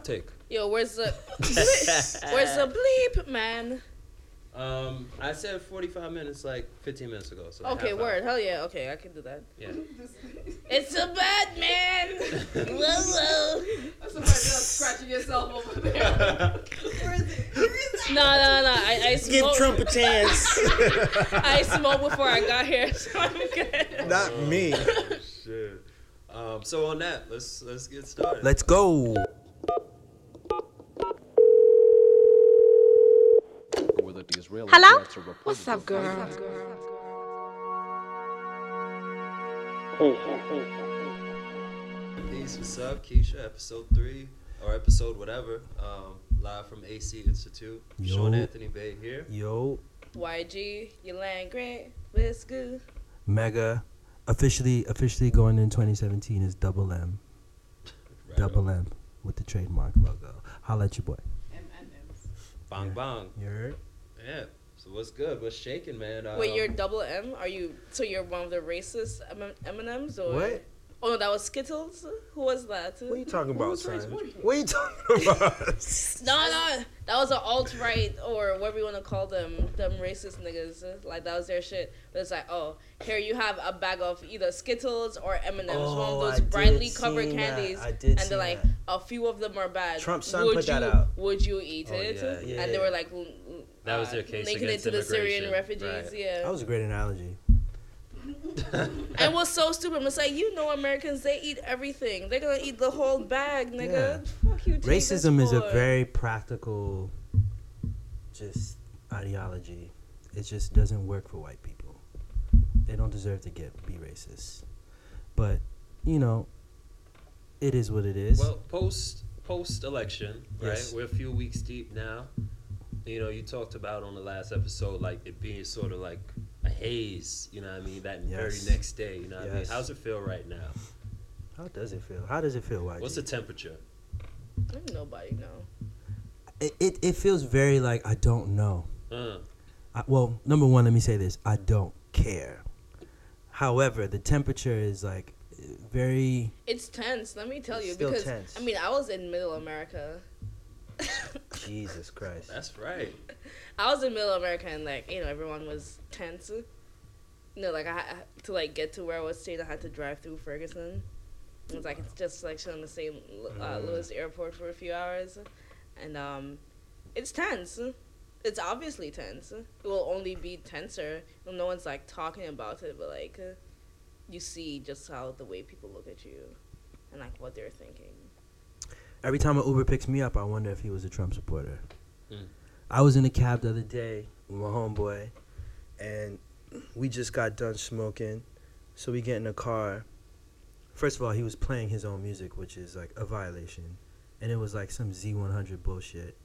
outtake. Yo, where's the where's the bleep, man? Um, I said 45 minutes, like 15 minutes ago. So Okay, half hour. word. Hell yeah. Okay, I can do that. Yeah. It's a bad man. whoa, whoa. That's somebody else scratching yourself over there. Where is it? Where is it? No, no, no. I, I Give smoked. Trump a chance. I smoked before I got here, so I'm good. Not me. Shit. Um, so on that, let's let's get started. Let's go. whether the Israeli Hello? jets are reported What's to up, have girl? Peace, what's up, Keisha? Episode three or episode whatever. Um, live from AC Institute. Yo. Sean Anthony Bay here. Yo, YG, Yulan Grant. What's good? Mega. Officially, officially going in 2017 is Double M. Right Double on. M with the trademark logo. Holla at your boy. M&M's. Bang Yeah. bang. You heard? Yeah. So what's good? What's shaking, man? Um, Wait, you're double M? Are you so you're one of the racist M- M&Ms or What? Oh no, that was Skittles. Who was that? What are you talking about, Who's son? What are you talking about? No, no, that was an alt right or whatever you want to call them, them racist niggas. Like that was their shit. But it's like, oh, here you have a bag of either Skittles or M and M's, one of I those did brightly covered seen that. candies, I did and they're like, that. a few of them are bad. Trump's son would put you, that out. Would you eat Oh, it? yeah, yeah. And they were like, l- That was their case linking it against to the Syrian immigration, refugees. right. Yeah, That was a great analogy. and what's so stupid? It's like you know, Americans they eat everything. They're gonna eat the whole bag, nigga. Fuck you. take this Racism is a for? very practical, just ideology. It just doesn't work for white people. They don't deserve to get be racist. But you know, it is what it is. Well, post post election, right? Yes. We're a few weeks deep now. You know, you talked about on the last episode like it being sort of like a haze. You know what I mean? That very next day. You know what I mean? How's it feel right now? How does it feel? How does it feel, YG? What's the temperature? Nobody know. it, it, it feels very like I don't know. Uh, I, well, number one, let me say this: I don't care. However, the temperature is like very. It's tense. Let me tell you still because tense. I mean I was in Middle America. Jesus Christ. that's right. I was in Middle America and like you know everyone was tense. You know, like I had to like get to where I was staying. I had to drive through Ferguson. It was like it's just like on the same uh, Mm. Louis Airport for a few hours, and um, it's tense. It's obviously tense. It will only be tenser. No one's like talking about it, but like uh, you see just how the way people look at you and like what they're thinking. Every time an Uber picks me up, I wonder if he was a Trump supporter. Mm. I was in a cab the other day with my homeboy, and we just got done smoking. So we get in the car. First of all, he was playing his own music, which is like a violation, and it was like some Z100 bullshit.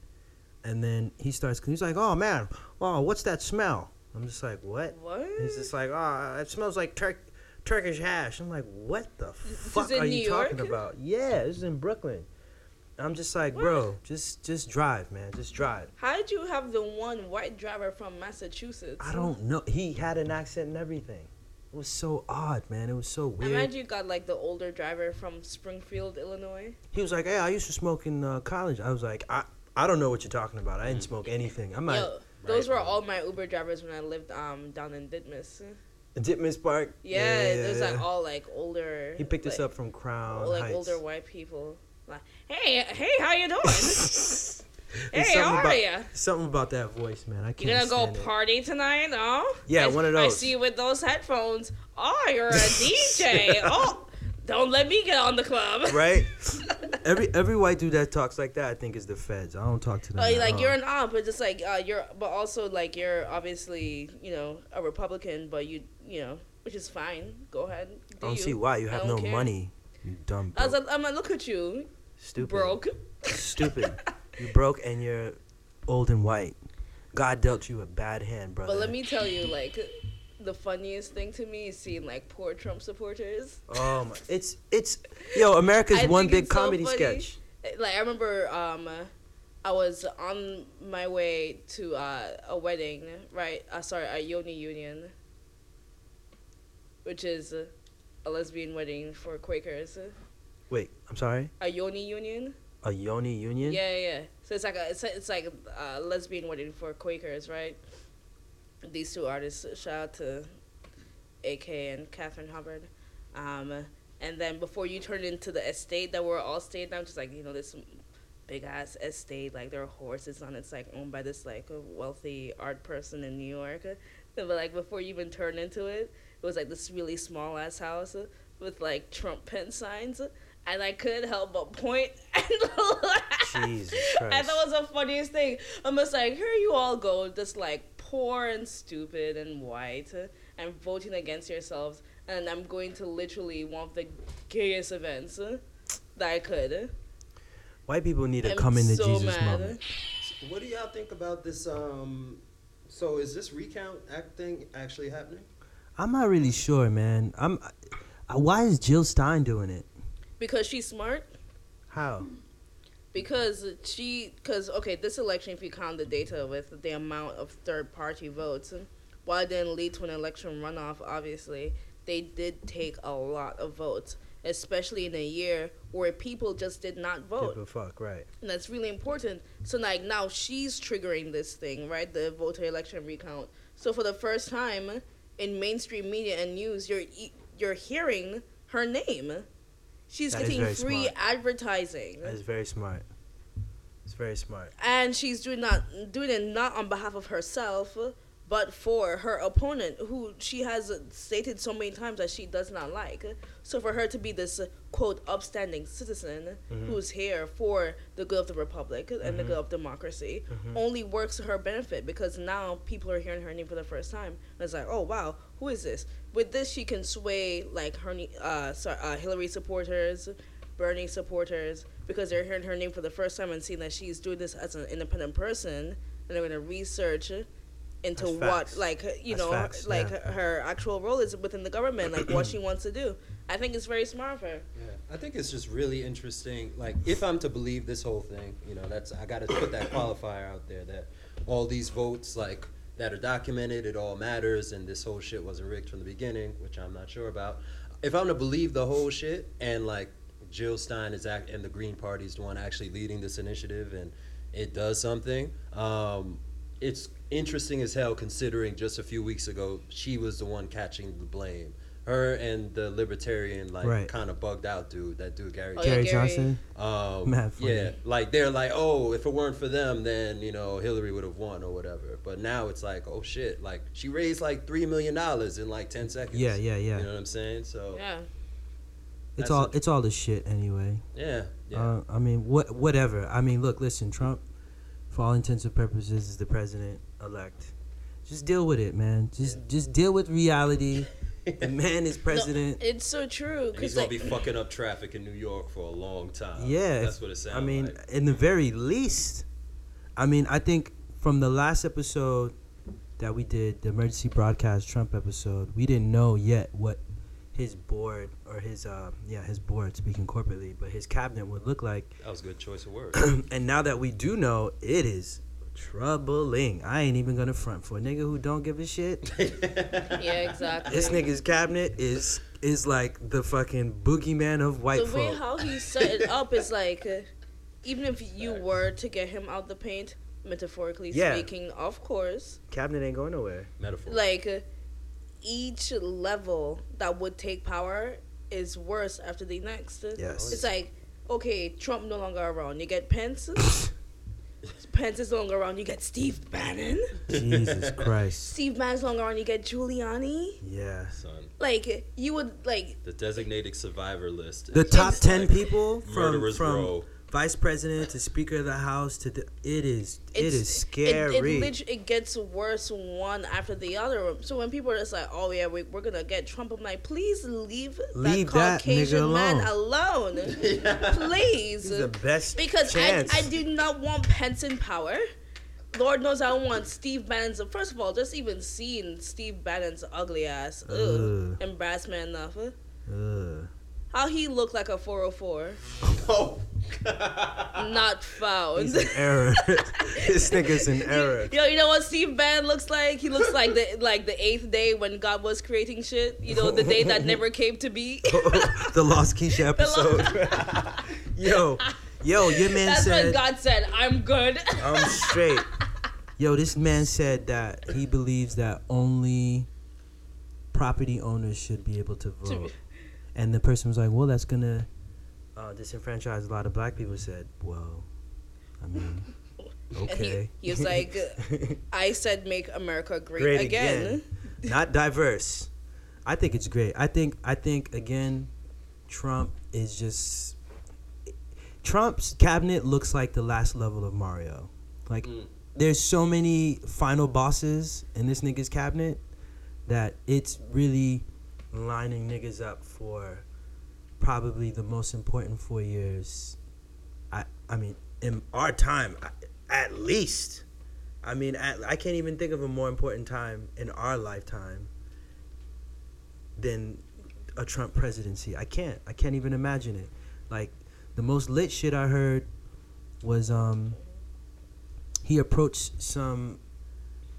And then he starts. He's like, "Oh man, oh what's that smell?" I'm just like, "What?" What? He's just like, "Oh, it smells like Turk Turkish hash." I'm like, "What the fuck are New you talking about?" Yeah, this is in Brooklyn. I'm just like, bro, just just drive, man, just drive. How did you have the one white driver from Massachusetts? I don't know. He had an accent and everything. It was so odd, man. It was so weird. I weird. imagine you got like the older driver from Springfield, Illinois. He was like, "Hey, I used to smoke in uh, college." I was like, "I I don't know what you're talking about. I didn't smoke anything. I'm not." Yo, those were all my Uber drivers when I lived um down in Ditmas. Ditmas Park. Yeah, there's like all like older. He picked us up from Crown like Heights. older white people. Like, hey, hey, how you doing? Hey, how are about- ya? Something about that voice, man. I can't. You gonna go it. party tonight? Oh, Yeah, I, one of those. I see you with those headphones. Oh, you're a DJ. oh, don't let me get on the club. right? every every white dude that talks like that, I think, is the feds. I don't talk to them. At like all. you're an op, but just like uh, you're, but also like you're obviously you know a Republican, but you you know which is fine. Go ahead. I Do don't you. see why you have no care. money. You dumb. I was like, I'm like, look at you, Stupid. broke. Stupid. you broke and you're old and white. God dealt you a bad hand, brother. But let me tell you, like, the funniest thing to me is seeing like poor Trump supporters. Oh my! It's it's yo. America's I one big it's so comedy sketch. Like I remember, um, I was on my way to uh, a wedding, right? Uh, sorry, a Yoni Union, which is a lesbian wedding for Quakers. Wait, I'm sorry. A Yoni Union. A Yoni Union. Yeah, yeah. yeah. So it's like a it's, it's like a lesbian wedding for Quakers, right? These two artists. Shout out to AK and Katherine Hubbard. Um, and then before you turn into the estate that we're all staying down, just like you know this big ass estate, like there are horses on it. It's like owned by this like wealthy art person in New York. But like before you even turn into it, it was like this really small ass house with like Trump Pence signs. And I couldn't help but point and laugh. Jesus And that was the funniest thing. I'm just like, here you all go, just like poor and stupid and white, and voting against yourselves. And I'm going to literally one of the gayest events that I could. White people need to I'm come in the so Jesus mad. moment. What do y'all think about this? Um, so is this recount act thing actually happening? I'm not really sure, man. I'm. Why is Jill Stein doing it? Because she's smart. How? Because she, because okay, this election, if you count the data with the amount of third party votes, while it didn't lead to an election runoff, obviously, they did take a lot of votes, especially in a year where people just did not vote. Give fuck, right? And that's really important. So like now she's triggering this thing, right? The voter election recount. So for the first time in mainstream media and news, you're you're hearing her name. She's That getting free smart. advertising. That is very smart. It's very smart. and she's doing not doing it not on behalf of herself but for her opponent who she has stated so many times that she does not like so for her to be this quote upstanding citizen mm-hmm. who's here for the good of the republic and the mm-hmm. good of democracy mm-hmm. only works to her benefit because now people are hearing her name for the first time and it's like oh wow who is this with this she can sway like her uh, sorry, uh hillary supporters Bernie supporters because they're hearing her name for the first time and seeing that she's doing this as an independent person, and they're gonna research into That's what, facts. like you That's know, facts, like yeah. her, her actual role is within the government, like what she wants to do. I think it's very smart of her. Yeah, I think it's just really interesting. Like, if I'm to believe this whole thing, you know, that's I got to put that qualifier out there that all these votes, like that are documented, it all matters, and this whole shit wasn't rigged from the beginning, which I'm not sure about. If I'm to believe the whole shit, and like Jill Stein is act and the Green Party is the one actually leading this initiative, and it does something. Um, it's interesting as hell considering just a few weeks ago she was the one catching the blame. Her and the libertarian like Right. kind of bugged out dude, that dude Gary. Oh, Gary Gary. Johnson. Um, Mad funny. yeah, like they're like, oh, if it weren't for them, then you know Hillary would have won or whatever. But now it's like, oh shit, like she raised like three million dollars in like ten seconds. Yeah, yeah, yeah. You know what I'm saying? So Yeah, It's all it's all the shit anyway. yeah, yeah. Uh, I mean, what whatever. I mean, look, listen, Trump, for all intents and purposes, is the president elect. Just deal with it, man. Just just deal with reality. The man is president. it's so true. and he's Cause gonna like, be fucking up traffic in New York for a long time. yeah, that's what it sounds like. I mean, like. in the very least, I mean, I think from the last episode that we did, the emergency broadcast Trump episode, we didn't know yet what his board or his uh yeah his board speaking corporately, but his cabinet would look like. That was a good choice of words. and now that we do know, it is troubling. I ain't even gonna front for a nigga who don't give a shit. yeah, exactly. This nigga's cabinet is is like the fucking boogeyman of white the way how he set it up is like, uh, even if you were to get him out the paint, metaphorically Yeah. speaking, of course, cabinet ain't going nowhere. Metaphor. like uh, each level that would take power is worse after the next. Yes. It's like, okay, Trump no longer around. You get Pence. Pence is no longer around. You get Steve Bannon. Jesus Christ. Steve Bannon's no longer around. You get Giuliani. Yeah. son. Like you would like The designated survivor list. The top ten like people from murderers from row. Vice president to speaker of the house to the, it is it it's- scary. It, it, lit- it gets worse one after the other. So when people are just like, "Oh yeah, we, we're gonna get Trump," I'm like, "Please leave, Leave that that nigga Caucasian man alone." alone, please." He's the best because chance. I, I do not want Pence in power. Lord knows I don't want Steve Bannon's. First of all, just even seeing Steve Bannon's ugly ass, ugh, Ugh. embarrassment enough. Ugh. How he looked like a 404, Oh. oh not found. He's an error. this nigga's an error. Yo, you know what Steve Bannon looks like? He looks like the like the eighth day when God was creating shit. You know, the day that never came to be. the Lost Keisha episode. yo, Yo, your man That's said when God said, "I'm good." I'm straight. Yo, this man said that he believes that only property owners should be able to vote. And the person was like, well, that's going to uh, disenfranchise a lot of black people. Said, well, I mean, okay. he, he was like, "I said make America great, Great again." again. Not diverse. I think it's great. I think, I think, again, Trump is just. Trump's cabinet looks like the last level of Mario. Like, Mm. there's so many final bosses in this nigga's cabinet that it's really lining niggas up for probably the most important four years. I I mean, in our time, at least. I mean, at, I can't even think of a more important time in our lifetime than a Trump presidency. I can't. I can't even imagine it. Like the most lit shit I heard was um he approached some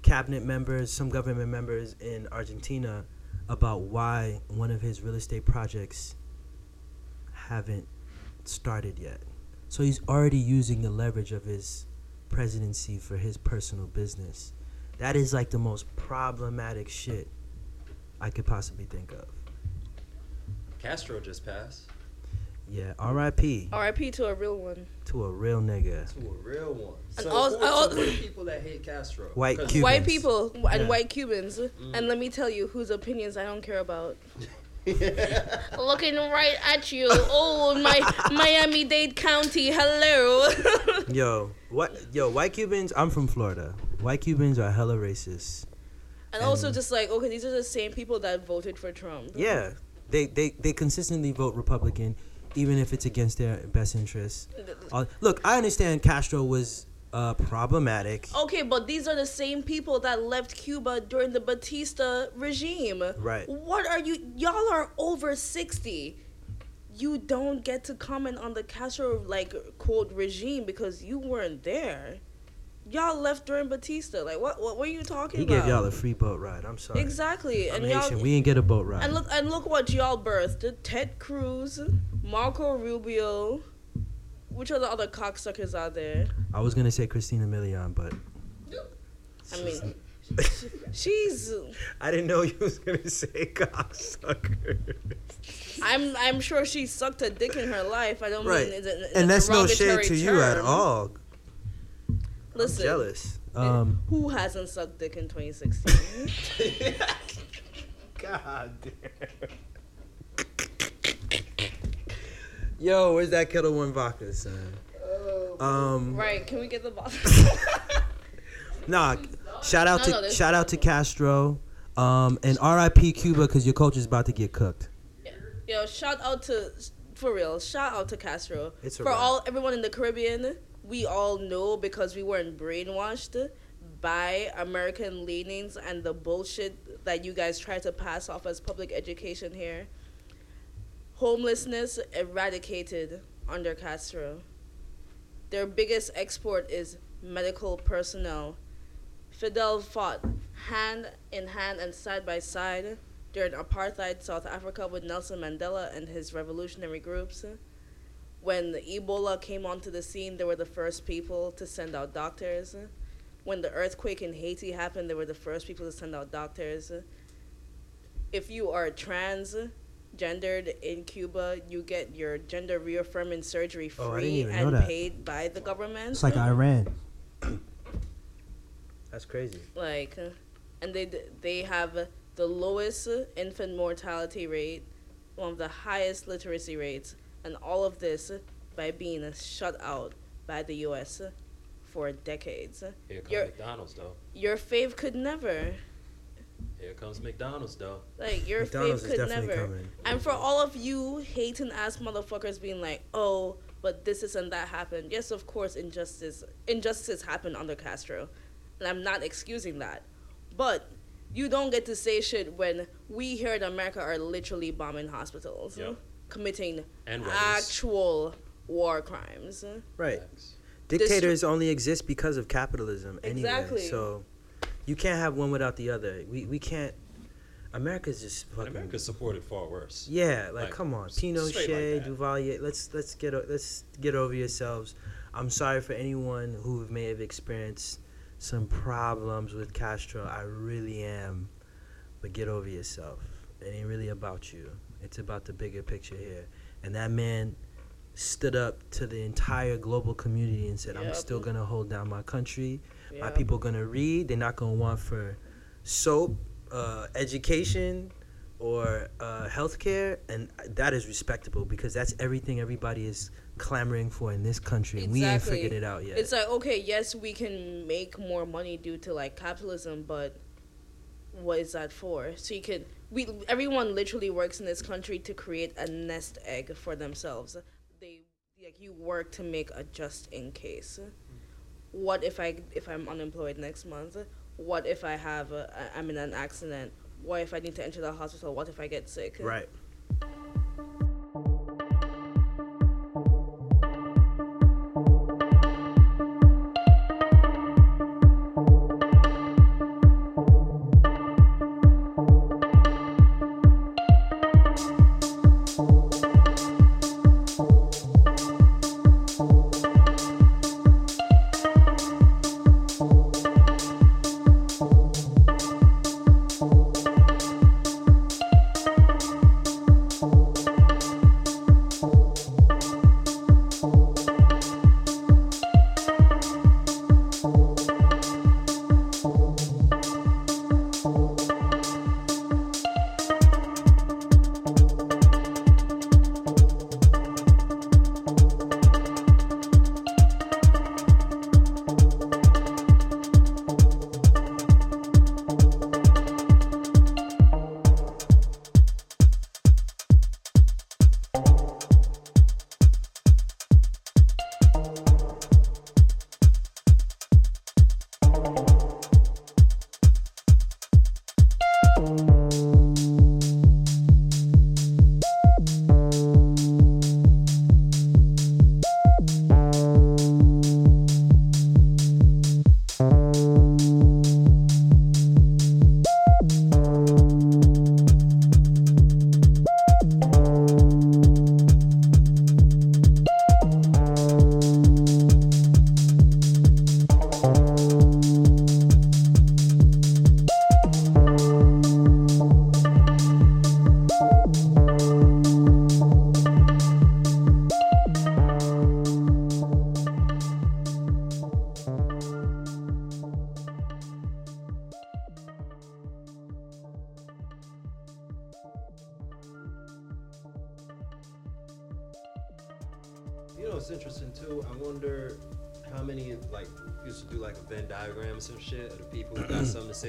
cabinet members, some government members in Argentina about why one of his real estate projects haven't started yet. So he's already using the leverage of his presidency for his personal business. That is like the most problematic shit I could possibly think of. Castro just passed Yeah, R.I.P. R.I.P. to a real one. to a real nigga. to a real one. And So, also- who are some also- the people that hate Castro? White 'Cause- Cubans. White people and Yeah. white Cubans, mm. and let me tell you whose opinions I don't care about. Looking right at you, oh my Miami Dade County, hello. Yo, what? Yo, white Cubans. I'm from Florida. White Cubans are hella racist. and also just like okay, these are the same people that voted for Trump. Yeah, they they they consistently vote Republican, even if it's against their best interests. Uh, look, I understand Castro was uh, problematic. Okay, but these are the same people that left Cuba during the Batista regime. Right. What are you? Y'all are over sixty. You don't get to comment on the Castro like quote regime because you weren't there. Y'all left during Batista. Like what? What were you talking He about? gave y'all a free boat ride. I'm sorry. Exactly, I'm and y'all. We didn't get a boat ride. And look and look what y'all birthed: Ted Cruz, Marco Rubio. Which are the other cocksuckers are there? I was gonna say Christina Milian, but I mean, she's. I didn't know you was gonna say cocksucker. I'm I'm sure she sucked a dick in her life. I don't Right. mean it's a, it's and that's no shade derogatory to you at term. all. Listen, jealous. Um, who hasn't sucked dick in 2016? God damn. Yo, where's that Ketel One vodka, son? Um, right? Can we get the bottle? nah. Shout out No, to no, there's- shout out to Castro, um, and R.I.P. Cuba because your culture's about to get cooked. Yo, shout out to for real. Shout out to Castro. It's a for wrap. all everyone in the Caribbean. We all know because we weren't brainwashed by American leanings and the bullshit that you guys try to pass off as public education here. Homelessness eradicated under Castro. Their biggest export is medical personnel. Fidel fought hand in hand and side by side during apartheid South Africa with Nelson Mandela and his revolutionary groups. When Ebola came onto the scene, they were the first people to send out doctors. When the earthquake in Haiti happened, they were the first people to send out doctors. If you are transgendered in Cuba, you get your gender reaffirming surgery Oh, I didn't free even know and that. paid by the government. It's like mm. Iran. That's crazy. like and they they have the lowest infant mortality rate one of the highest literacy rates and all of this by being shut out by the US for decades Here comes You're- McDonald's though. your fave could never Here comes McDonald's though. like your McDonald's fave could definitely never coming. and for all of you hating ass motherfuckers being like oh but this is and that happened yes of course injustice injustices happen under Castro and I'm not excusing that but you don't get to say shit when we here in America are literally bombing hospitals, Yep. committing And actual war crimes. Right. Facts. Dictators only exist because of capitalism anyway. Exactly. So you can't have one without the other. We we can't America's just fucking. America supported far worse. Yeah, like, Like, come on, straight like Pinochet. Duvalier. Let's let's get let's get over yourselves. I'm sorry for anyone who may have experienced some problems with Castro. I really am, but get over yourself. It ain't really about you. It's about the bigger picture here. And that man stood up to the entire global community and said, "I'm still gonna hold down my country. My Yeah. people gonna read. They're not gonna want for soap, uh, education, or uh, healthcare, and that is respectable because that's everything everybody is clamoring for in this country. and We ain't Exactly. figured it out yet. It's like okay, yes, we can make more money due to like capitalism, but what is that for? So you could we everyone literally works in this country to create a nest egg for themselves. Like you work to make a just in case. What if I if I'm unemployed next month? What if I have a, I'm in an accident? What if I need to enter the hospital? What if I get sick? right.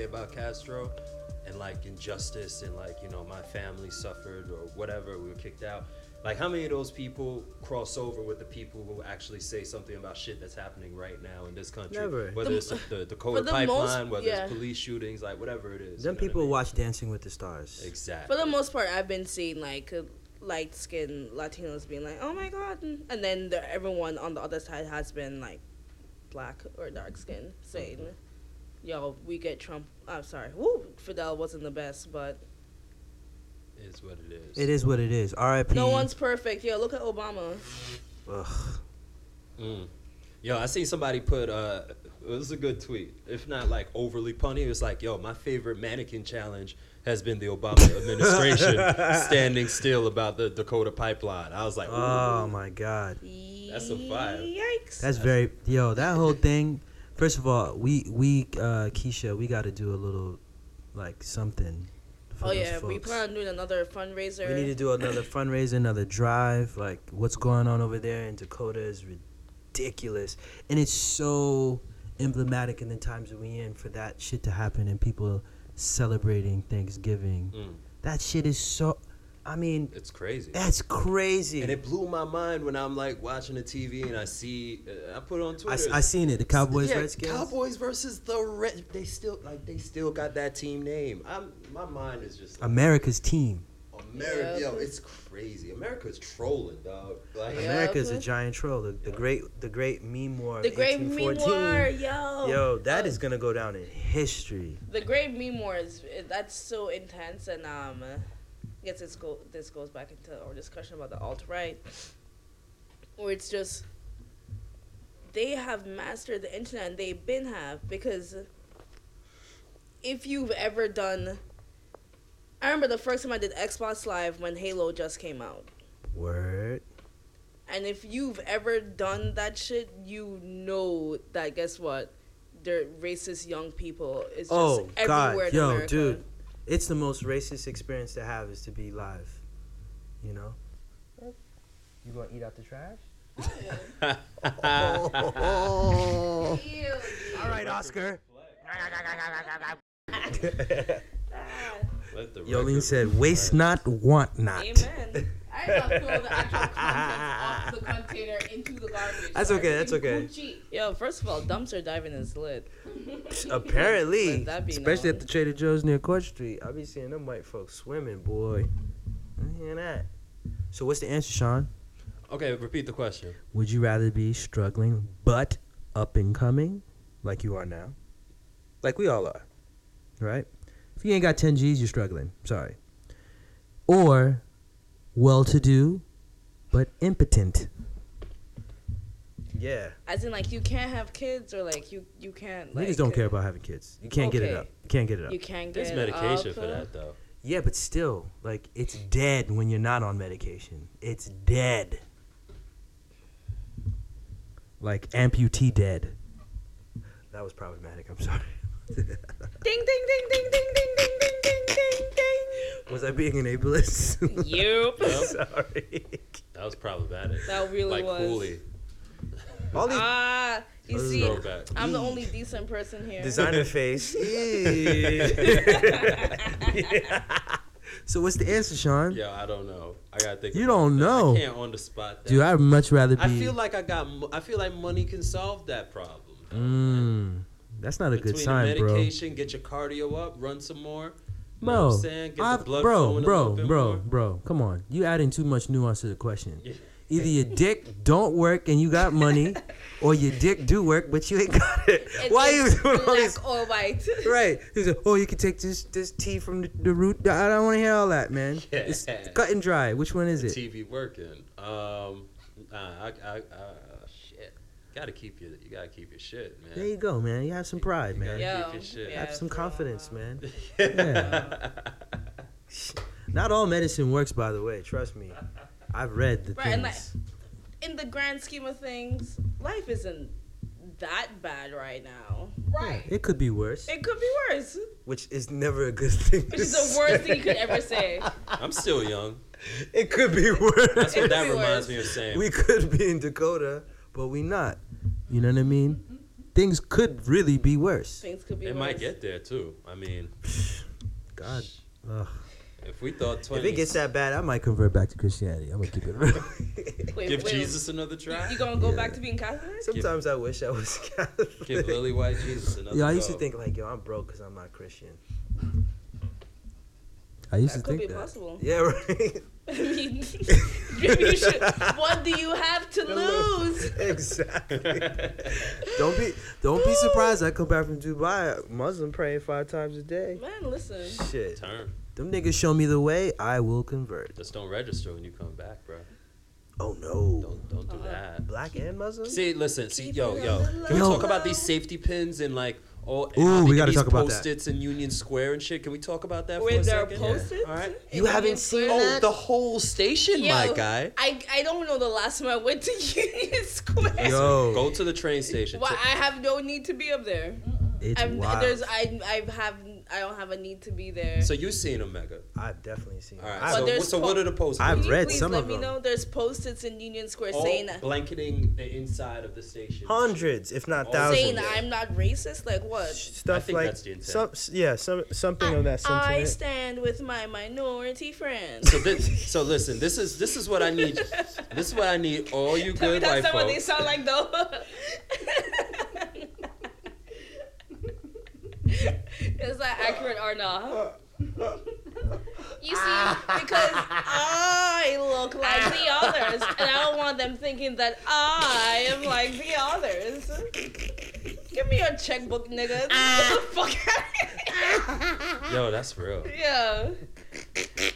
About Castro and like injustice and like you know my family suffered or whatever we were kicked out. Like how many of those people cross over with the people who actually say something about shit that's happening right now in this country? Never. Whether The- it's the, the Dakota the most- pipeline, whether yeah. it's police shootings, like whatever it is. Them you know what I people mean? watch Dancing with the Stars. Exactly. For the most part, I've been seeing like light skinned Latinos being like, "Oh my god," and then the, everyone on the other side has been like black or dark skinned saying, mm-hmm. "Yo, we get Trump." I'm sorry, woo, Fidel wasn't the best, but It is what it is. It is what it is. R.I.P. no one's perfect. Yo, look at Obama. Ugh. Mm. Yo, I seen somebody put uh it was a good tweet. If not like overly punny, it was like, yo, my favorite mannequin challenge has been the Obama administration standing still about the Dakota pipeline. I was like, Oh my God. That's a fire. Yikes. That's very yo. That whole thing. First of all, we we uh, Keisha, we got to do a little like something. For oh those yeah, we plan on doing another fundraiser. We need to do another fundraiser, another drive. Like what's going on over there in Dakota is ridiculous, and it's so emblematic in the times that we in for that shit to happen and people celebrating Thanksgiving. Mm, That shit is so. I mean, it's crazy. that's crazy. And it blew my mind when I'm like watching the TV and I see uh, I put it on Twitter. I seen it. The Cowboys, yeah, Redskins. Cowboys versus the Red. They still like they still got that team name. I'm my mind is just like, America's team. America, Yep. yo, it's crazy. America's trolling, dog. Like, Yeah. America's a giant troll. The, the great, the great meme war. The Great 1814. Memoir, yo. Yo, that Uh, is gonna go down in history. The Great Memoir is that's so intense, and um, I guess this go this goes back into our discussion about the alt right, where it's just they have mastered the internet, and they been have because if you've ever done, I remember the first time I did Xbox Live when Halo just came out. Word. And if you've ever done that shit, you know that guess what? They're racist young people. It's just Oh everywhere God, in yo, America. dude, it's the most racist experience to have is to be live. You know. You gonna eat out the trash? Ew. All right, Oscar. Let the Yolene said, "Waste not, want not." Amen. I did not throw the actual contents off the container into the garbage. That's okay, that's okay. Gucci. Yo, first of all, dumpster diving is lit. Apparently, Let that be especially known. at the Trader Joe's near Court Street, I be seeing them white folks swimming, boy. I hear that. So what's the answer, Sean? Okay, repeat the question. Would you rather be struggling but up and coming, like you are now, like we all are, right? If you ain't got 10 G's, you're struggling. Sorry. Or well-to-do but impotent. Yeah. As in, like, you can't have kids, or like you you can't. Like, Niggas don't care about having kids. You can't get it Okay. up. You can't get it up. You can't get. It. There's medication up. for that uh, though. Yeah, but still, like it's dead when you're not on medication. It's dead. Like amputee dead. That was problematic. I'm sorry. Ding ding ding ding ding ding ding ding ding ding ding. Was I being an ableist? Yup. sorry. That was problematic. That really like was. Cooley. All these Ah, you Those see, Throwback. I'm the only decent person here. designer face. so what's the answer, Sean? Yo, I don't know. I gotta think. You about don't that. know. I can't on the spot. That. Dude, I'd much rather be. I feel like I got. mo- I feel like money can solve that problem. Mm, that's not a Between good sign, the bro. medication, get your cardio up, run some more. You know Bro, what I'm saying? Get the I've- blood bro, a bro, bit bro, more. bro. Come on, you adding too much nuance to the question. Yeah. Either your dick don't work and you got money, or your dick do work but you ain't got it. It's Why you doing all black these? or white? Right? He's like, oh, you can take this this tea from the, the root. I don't want to hear all that, man. It's cut and dry. Which one is it? TV working. Um, nah, I, I, uh, shit. Gotta keep your, you gotta keep your shit, man. There you go, man. You have some pride, You man. gotta Yo, keep your shit. yeah. Have some confidence, real. man. Yeah. Not all medicine works, by the way. Trust me. I've read the Right, and like- things. In the grand scheme of things, life isn't that bad right now. Right. It could be worse, It could be worse, which is never a good thing. which to is the worst say. thing you could ever say. I'm still young. It could be worse. That's what that reminds worse. me of saying. we could be in Dakota, but we not. You know what I mean? Things could really be worse. Things could be it worse. might get there too. I mean, God. Ugh. if we thought 20, If it gets that bad, I might convert back to Christianity. I'm gonna keep it real. Wait, give wait, Jesus another try. You gonna go Yeah. back to being Catholic? Sometimes I wish I was Catholic. Give Lily White Jesus another Yeah, I used go. to think like, yo, I'm broke because I'm not Christian. I used That to could think be that. possible. Yeah, right. I mean, you should. What do you have to lose? exactly. don't be don't be surprised. I come back from Dubai, Muslim praying five times a day. Man, listen. Shit, Turn. them niggas show me the way. I will convert. Just don't register when you come back, bro. Oh no, Don't don't do Uh-uh. that. black and Muslim. See, listen, see, Keep yo, yo. Can we talk about these safety pins and like all? Ooh, we gotta talk about that. post-its in Union Square and shit. Can we talk about that for a Wait, there are second? post-its. All right. in You haven't seen Square? Oh, that? the whole station, my guy. I I don't know the last time I went to Union Square. Yo, Go to the train station. Why I have no need to be up there. it's I'm, wild. there's I I have I don't have a need to be there. So you've seen Omega. I've definitely seen. All right. I've- so, there's so po- what are the post-its? I've Can you read please some let of me them. know? There's post-its in Union Square all saying blanketing the inside of the station. hundreds, if not All thousands. saying yeah. I'm not racist. Like what? Stuff I think like that's the intent. some, yeah, some something of that I stand with my minority friends. So this, so listen. This is this is what I need. This is what I need. All you Tell me good white that's not what they folks. sound like though. Is that accurate or not? You see, because I look like the others, and I don't want them thinking that I am like the others. Give me your checkbook, nigga. Get the ah. fuck Yo, that's real. Yeah.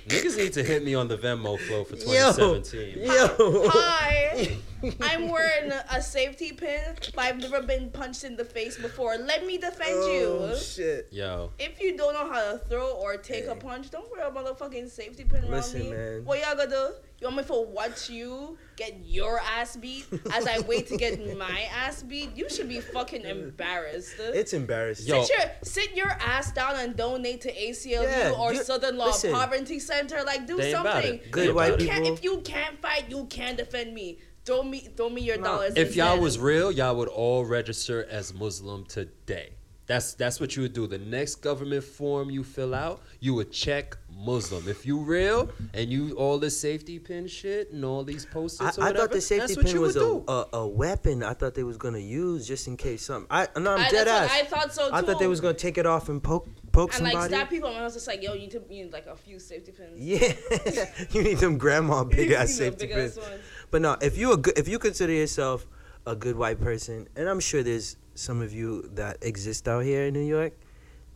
Niggas need to hit me on the Venmo flow for Yo. 2017. Yo. Hi. I'm wearing a safety pin, but I've never been punched in the face before. Let me defend Oh, you. shit. Yo, If you don't know how to throw or take a punch, don't wear a motherfucking safety pin around Listen, me. man. What y'all gonna do? You want me to watch you get your ass beat as I wait to get my ass beat? You should be fucking embarrassed. It's embarrassing. Yo. Sit your sit your ass down and donate to ACLU Yeah, or Southern Law listen. Poverty Center. Like do They ain't about something. Good If white you can't- people. If you can't fight, you can't defend me. Throw me throw me your dollars. if y'all was real, y'all would all register as Muslim today. That's that's what you would do. The next government form you fill out, you would check Muslim. If you real and you all this safety pin shit and all these I, posters, or I whatever, thought the safety that's pin was a, a a weapon. I thought they was gonna use just in case something. I no, I'm I, dead ass. what I thought so too. I thought they was gonna take it off and poke poke and like somebody. stab people. And I was just like, yo, you need to you need like a few safety pins. yeah, you need them grandma big ass safety big pins. ones. But no, if you a good, if you consider yourself a good white person, and I'm sure there's some of you that exist out here in New York,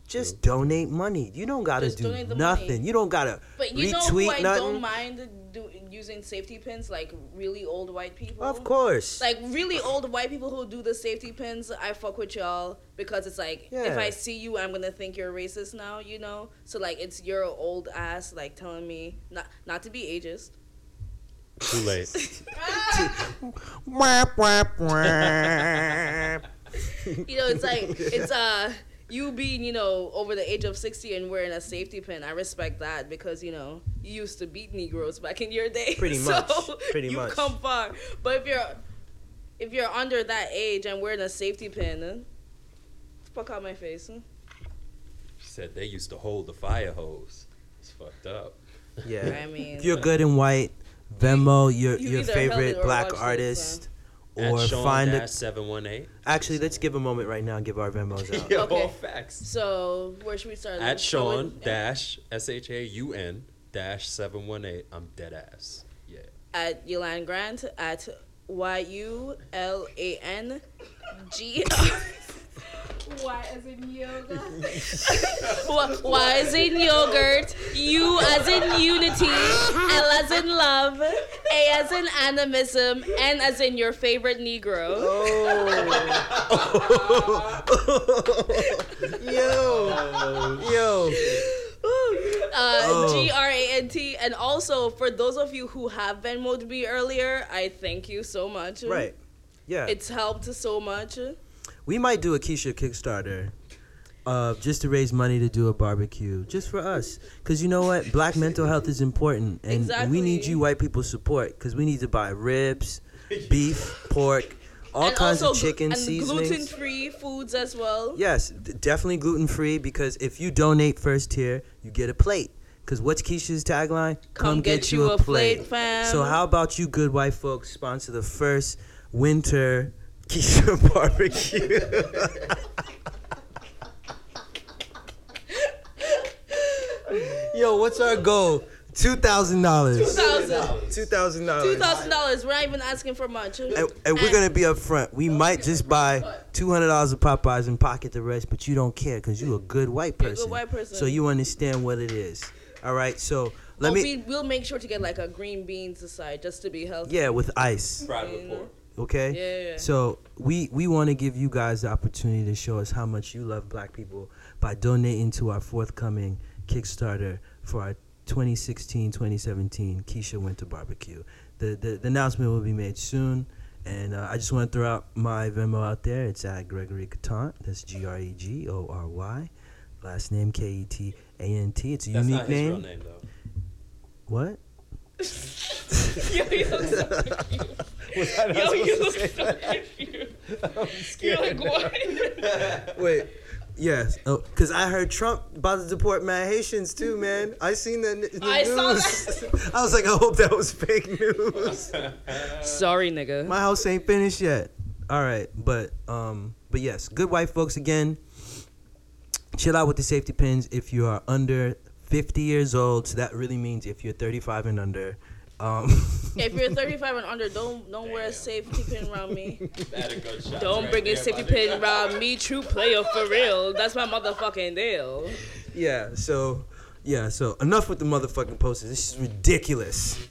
just donate money. You don't gotta Just do nothing. money. You don't gotta But you know who I nothing. don't mind do, using safety pins? Like really old white people. Of course. Like really old white people who do the safety pins, I fuck with y'all because it's like if I see you, I'm gonna think you're racist now, you know. So like it's your old ass like telling me not not to be ageist. Too late. You know, it's like it's uh you being you know over the age of sixty and wearing a safety pin. I respect that because you know you used to beat Negroes back in your day. Pretty so much, pretty you much. come far. But if you're if you're under that age and wearing a safety pin, uh, fuck out my face. huh? She said they used to hold the fire hose. It's fucked up. yeah. I mean, If you're good and white, Venmo your you your favorite black artist, or Sean find dash it. seven one eight. Actually, let's give a moment right now and give our Venmos out. Yo, Okay. facts. So where should we start? At Sean dash S H A U N dash seven one eight. I'm dead ass. Yeah. at Yulan Grant at Y U L A N G. Why as in yoga? Y Y as in yogurt, U as in unity, L as in love, A as in animism, N as in your favorite Negro. Oh. yo, yo. Uh, Oh. G R A N T. And also, for those of you who have Venmoed me earlier, I thank you so much. Right. Yeah. It's helped so much. We might do a Keisha Kickstarter. Uh, just to raise money to do a barbecue, just for us, because you know what, black mental health is important, and we need you white people support, because we need to buy ribs, beef, pork, all and kinds of chicken and seasonings. gluten free foods as well. Yes, d- definitely gluten free because if you donate first tier, you get a plate. Because what's Keisha's tagline? Come get you a plate, fam. So how about you, good white folks, sponsor the first winter Keisha barbecue? Yo, what's our goal? Two thousand dollars. $2,000. Two thousand Two dollars. thousand dollars. We're not even asking for much. And, and we're gonna be up front. We might just buy two hundred dollars of Popeyes and pocket the rest, but you don't care because you a good white You're a person. good white person. So you understand what it is. All right. So let But me. we, we'll make sure to get like a green beans aside just to be healthy. Yeah, with ice. Private You know? report. Okay. Yeah, yeah. So we we want to give you guys the opportunity to show us how much you love Black people by donating to our forthcoming Kickstarter for our 2016-2017 Keisha Winter Barbecue. The, the the announcement will be made soon, and uh, I just want to throw out my Venmo out there. It's at Gregory Ketant. That's G R E G O R Y. Last name K E T A N T. It's a That's unique not his name. real name though. What? Yo, you look so confused. Yo, you look so confused. You're like, what? Wait. Yes. Oh, cause I heard Trump about to deport mad Haitians too, man. I seen that in the I saw news. I was like, I hope that was fake news. Sorry, nigga. My house ain't finished yet. All right, but um, but yes, good white folks again. Chill out with the safety pins if you are under 50 years old. So that really means if you're 35 and under, um, If you're 35 and under, don't don't wear a safety pin around me. That a good shot Don't right bring a safety pin nigga. around me, true player for real. That's my motherfucking deal. yeah. So yeah. So enough with the motherfucking posters. This is ridiculous.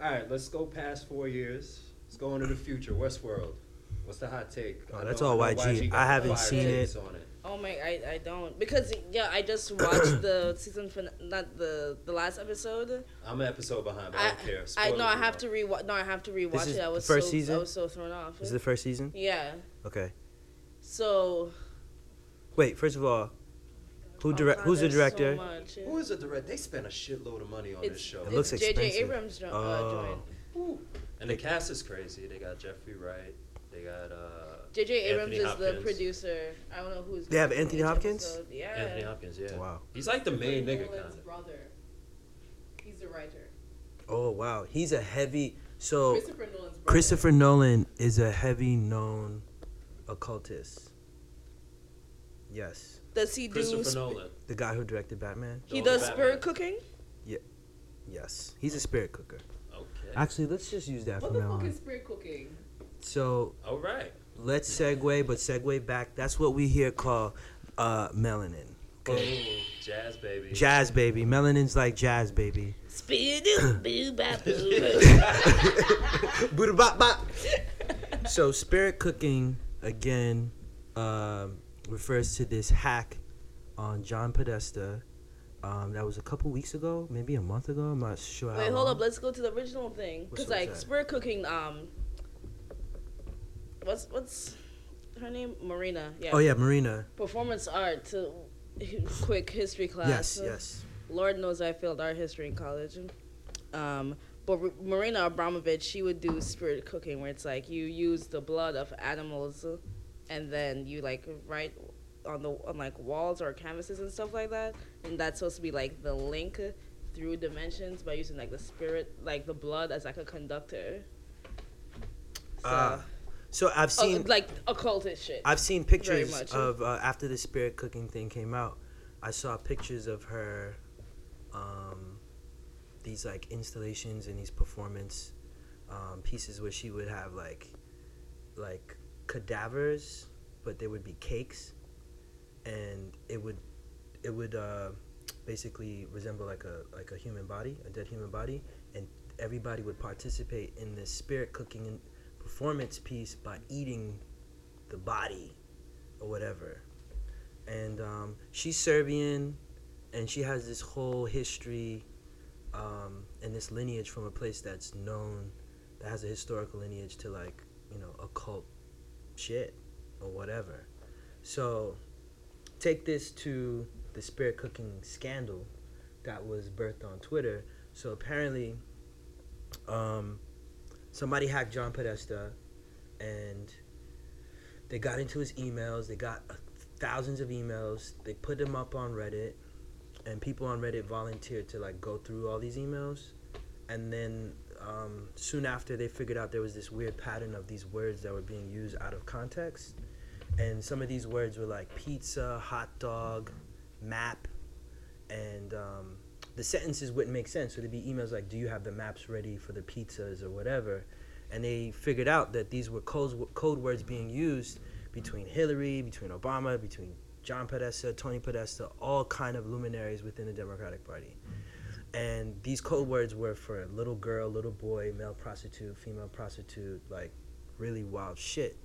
All right, let's go past four years. Let's go into the future. Westworld. What's the hot take? Oh, that's all I know YG. I haven't seen it. On it. Oh my, I, I don't because yeah, I just watched the season fin- not the the last episode. I'm an episode behind, but I, I don't care. I Spoilers no, I have to rewatch. No, I have to rewatch is it. I the was first so season? I was so thrown off. This is the first season. yeah. Okay. So Wait. First of all, who oh direct? God, Who's the there's so director? much. Who is the director? They spent a shitload of money on It's, this show. It looks it's J.J. expensive. Abrams jo- uh, Oh. joint. And the cast is crazy. They got Jeffrey Wright. They got uh. J.J. Abrams Anthony is the Hopkins. producer. I don't know who's. They have directing Anthony each Hopkins? episode. Yeah. Anthony Hopkins. Yeah. Wow. He's like the main nigga. Nolan's Kinda. brother. He's the writer. Oh wow. He's a heavy. So Christopher Nolan's brother. Christopher Nolan is a heavy known occultist. Yes. Does he do? Christopher sp- Nolan. The guy who directed Batman. He does Batman. spirit cooking. Yeah. Yes. He's a spirit cooker. Okay. Actually, let's just use that What from the now fuck on. is spirit cooking? So All right. Let's segue, but segue back. That's what we here call uh, melanin. Boom. Okay. Jazz baby. Jazz baby. Melanin's like jazz baby. Spirit boo bop boo. Buddha bop bop. So spirit cooking again um, refers to this hack on John Podesta. Um, that was a couple weeks ago, maybe a month ago. I'm not sure. how Wait, hold long. up. Let's go to the original thing. Cause like that? spirit cooking. Um, what's what's her name? Marina. Yeah. Oh yeah, Marina. Performance art. To quick history class. Yes, yes. Lord knows I failed art history in college. Um, but R- Marina Abramovich, she would do spirit cooking, where it's like you use the blood of animals, and then you like write on the on like walls or canvases and stuff like that, and that's supposed to be like the link through dimensions by using like the spirit, like the blood as like a conductor. So, Ah, So I've oh, seen like occultist shit. I've seen pictures much. of uh, after the spirit cooking thing came out. I saw pictures of her, um, these like installations and these performance um, pieces where she would have like, like cadavers, but they would be cakes, and it would, it would uh, basically resemble like a like a human body, a dead human body, and everybody would participate in this spirit cooking and performance piece by eating the body or whatever. And um, she's Serbian, and she has this whole history um, and this lineage from a place that's known, that has a historical lineage to like you know occult shit or whatever. So take this to the spirit cooking scandal that was birthed on Twitter. So apparently, um, somebody hacked John Podesta, and they got into his emails. They got uh, thousands of emails. They put them up on Reddit, and people on Reddit volunteered to like go through all these emails. And then um, soon after, they figured out there was this weird pattern of these words that were being used out of context. And some of these words were like pizza, hot dog, map, and um, the sentences wouldn't make sense. So there'd be emails like, "Do you have the maps ready for the pizzas or whatever?" And they figured out that these were code, code words being used between Hillary, between Obama, between John Podesta, Tony Podesta, all kind of luminaries within the Democratic Party. And these code words were for little girl, little boy, male prostitute, female prostitute, like really wild shit.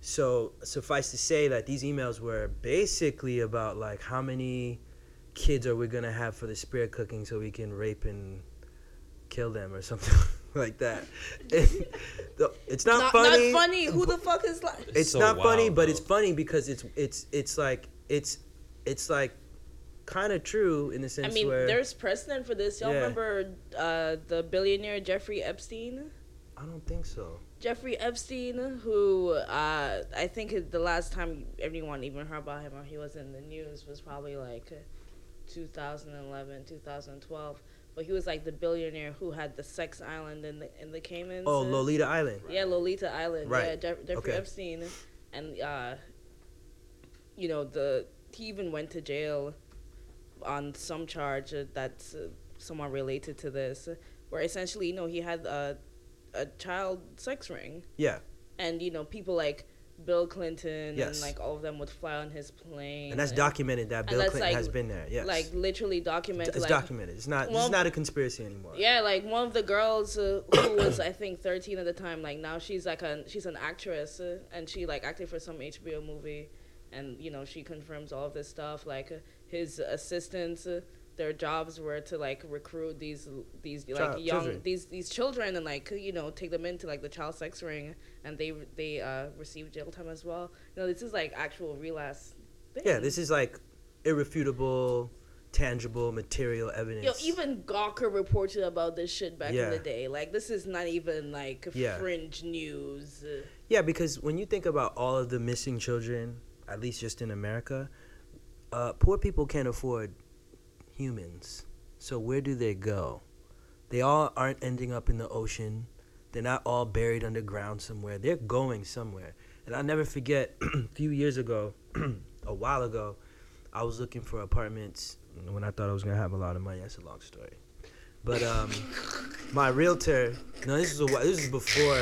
So suffice to say that these emails were basically about like how many kids are we gonna have for the spirit cooking so we can rape and kill them or something like that. It's not, not, funny. not funny. Who the fuck is like? It's So not funny, wild, but though. it's funny because it's it's it's like it's it's like kind of true in the sense I mean, where there's precedent for this. Y'all Yeah. remember uh, the billionaire Jeffrey Epstein? I don't think so. Jeffrey Epstein, who uh, I think the last time anyone even heard about him or he was in the news was probably like 2011, 2012. But he was like the billionaire who had the sex island in the in the Caymans. Oh, uh, Lolita Island. Yeah, Lolita Island. Yeah, Right. Jeff- Jeffrey Okay. Epstein, and uh, you know the he even went to jail on some charge uh, that's uh, somewhat related to this, uh, where essentially, you know, he had a a child sex ring, Yeah, and you know, people like Bill Clinton Yes. and like all of them would fly on his plane, and that's documented that Bill Clinton like- has been there. Yes, like literally documented. it's like, documented. It's not. Well- it's not a conspiracy anymore. Yeah, like one of the girls uh, who was I think 13 at the time. Like now she's like a she's an actress uh, and she like acted for some HBO movie, and you know she confirms all of this stuff. Like uh, his assistants, uh, their jobs were to like recruit these these like Child- young children. these these children and like you know take them into like the child sex ring, and they they uh, receive jail time as well. You know this is like actual real ass. Thing. Yeah, this is like irrefutable, tangible, material evidence. Yo, even Gawker reported about this shit back in the day. Like, this is not even like Yeah. fringe news. Yeah, because when you think about all of the missing children, at least just in America, uh, poor people can't afford humans. So where do they go? They all aren't ending up in the ocean. They're not all buried underground somewhere. They're going somewhere. And I'll never forget a few years ago, a while ago, I was looking for apartments when I thought I was gonna have a lot of money. That's a long story. But um, my realtor, no, this is a, this is before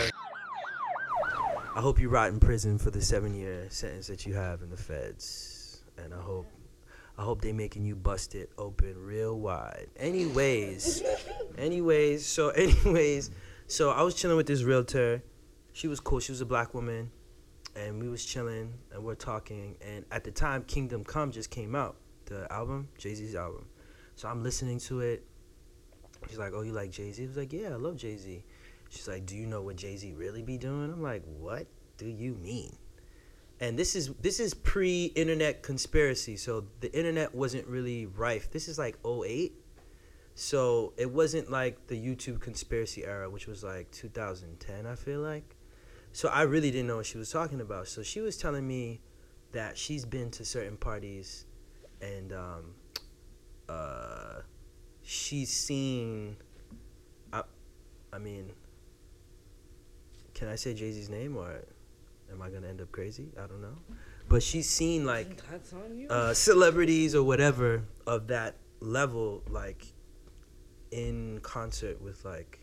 I hope you rot in prison for the seven year sentence that you have in the feds. And I hope I hope they making you bust it open real wide. Anyways, anyways, so anyways, so I was chilling with this realtor. She was cool. She was a black woman. And we was chilling and we're talking. And at the time, Kingdom Come just came out, the album, Jay Z's album. So I'm listening to it. She's like, "Oh, you like Jay Z?" I was like, "Yeah, I love Jay Z." She's like, "Do you know what Jay Z really be doing?" I'm like, "What do you mean?" And this is this is pre-internet conspiracy, so the internet wasn't really rife. This is like 08. So it wasn't like the YouTube conspiracy era, which was like 2010, I feel like. So I really didn't know what she was talking about. So she was telling me that she's been to certain parties and um, uh, she's seen. I, I mean, can I say Jay Z's name or am I gonna end up crazy? I don't know. But she's seen like That's on you. uh, celebrities or whatever of that level, like in concert with like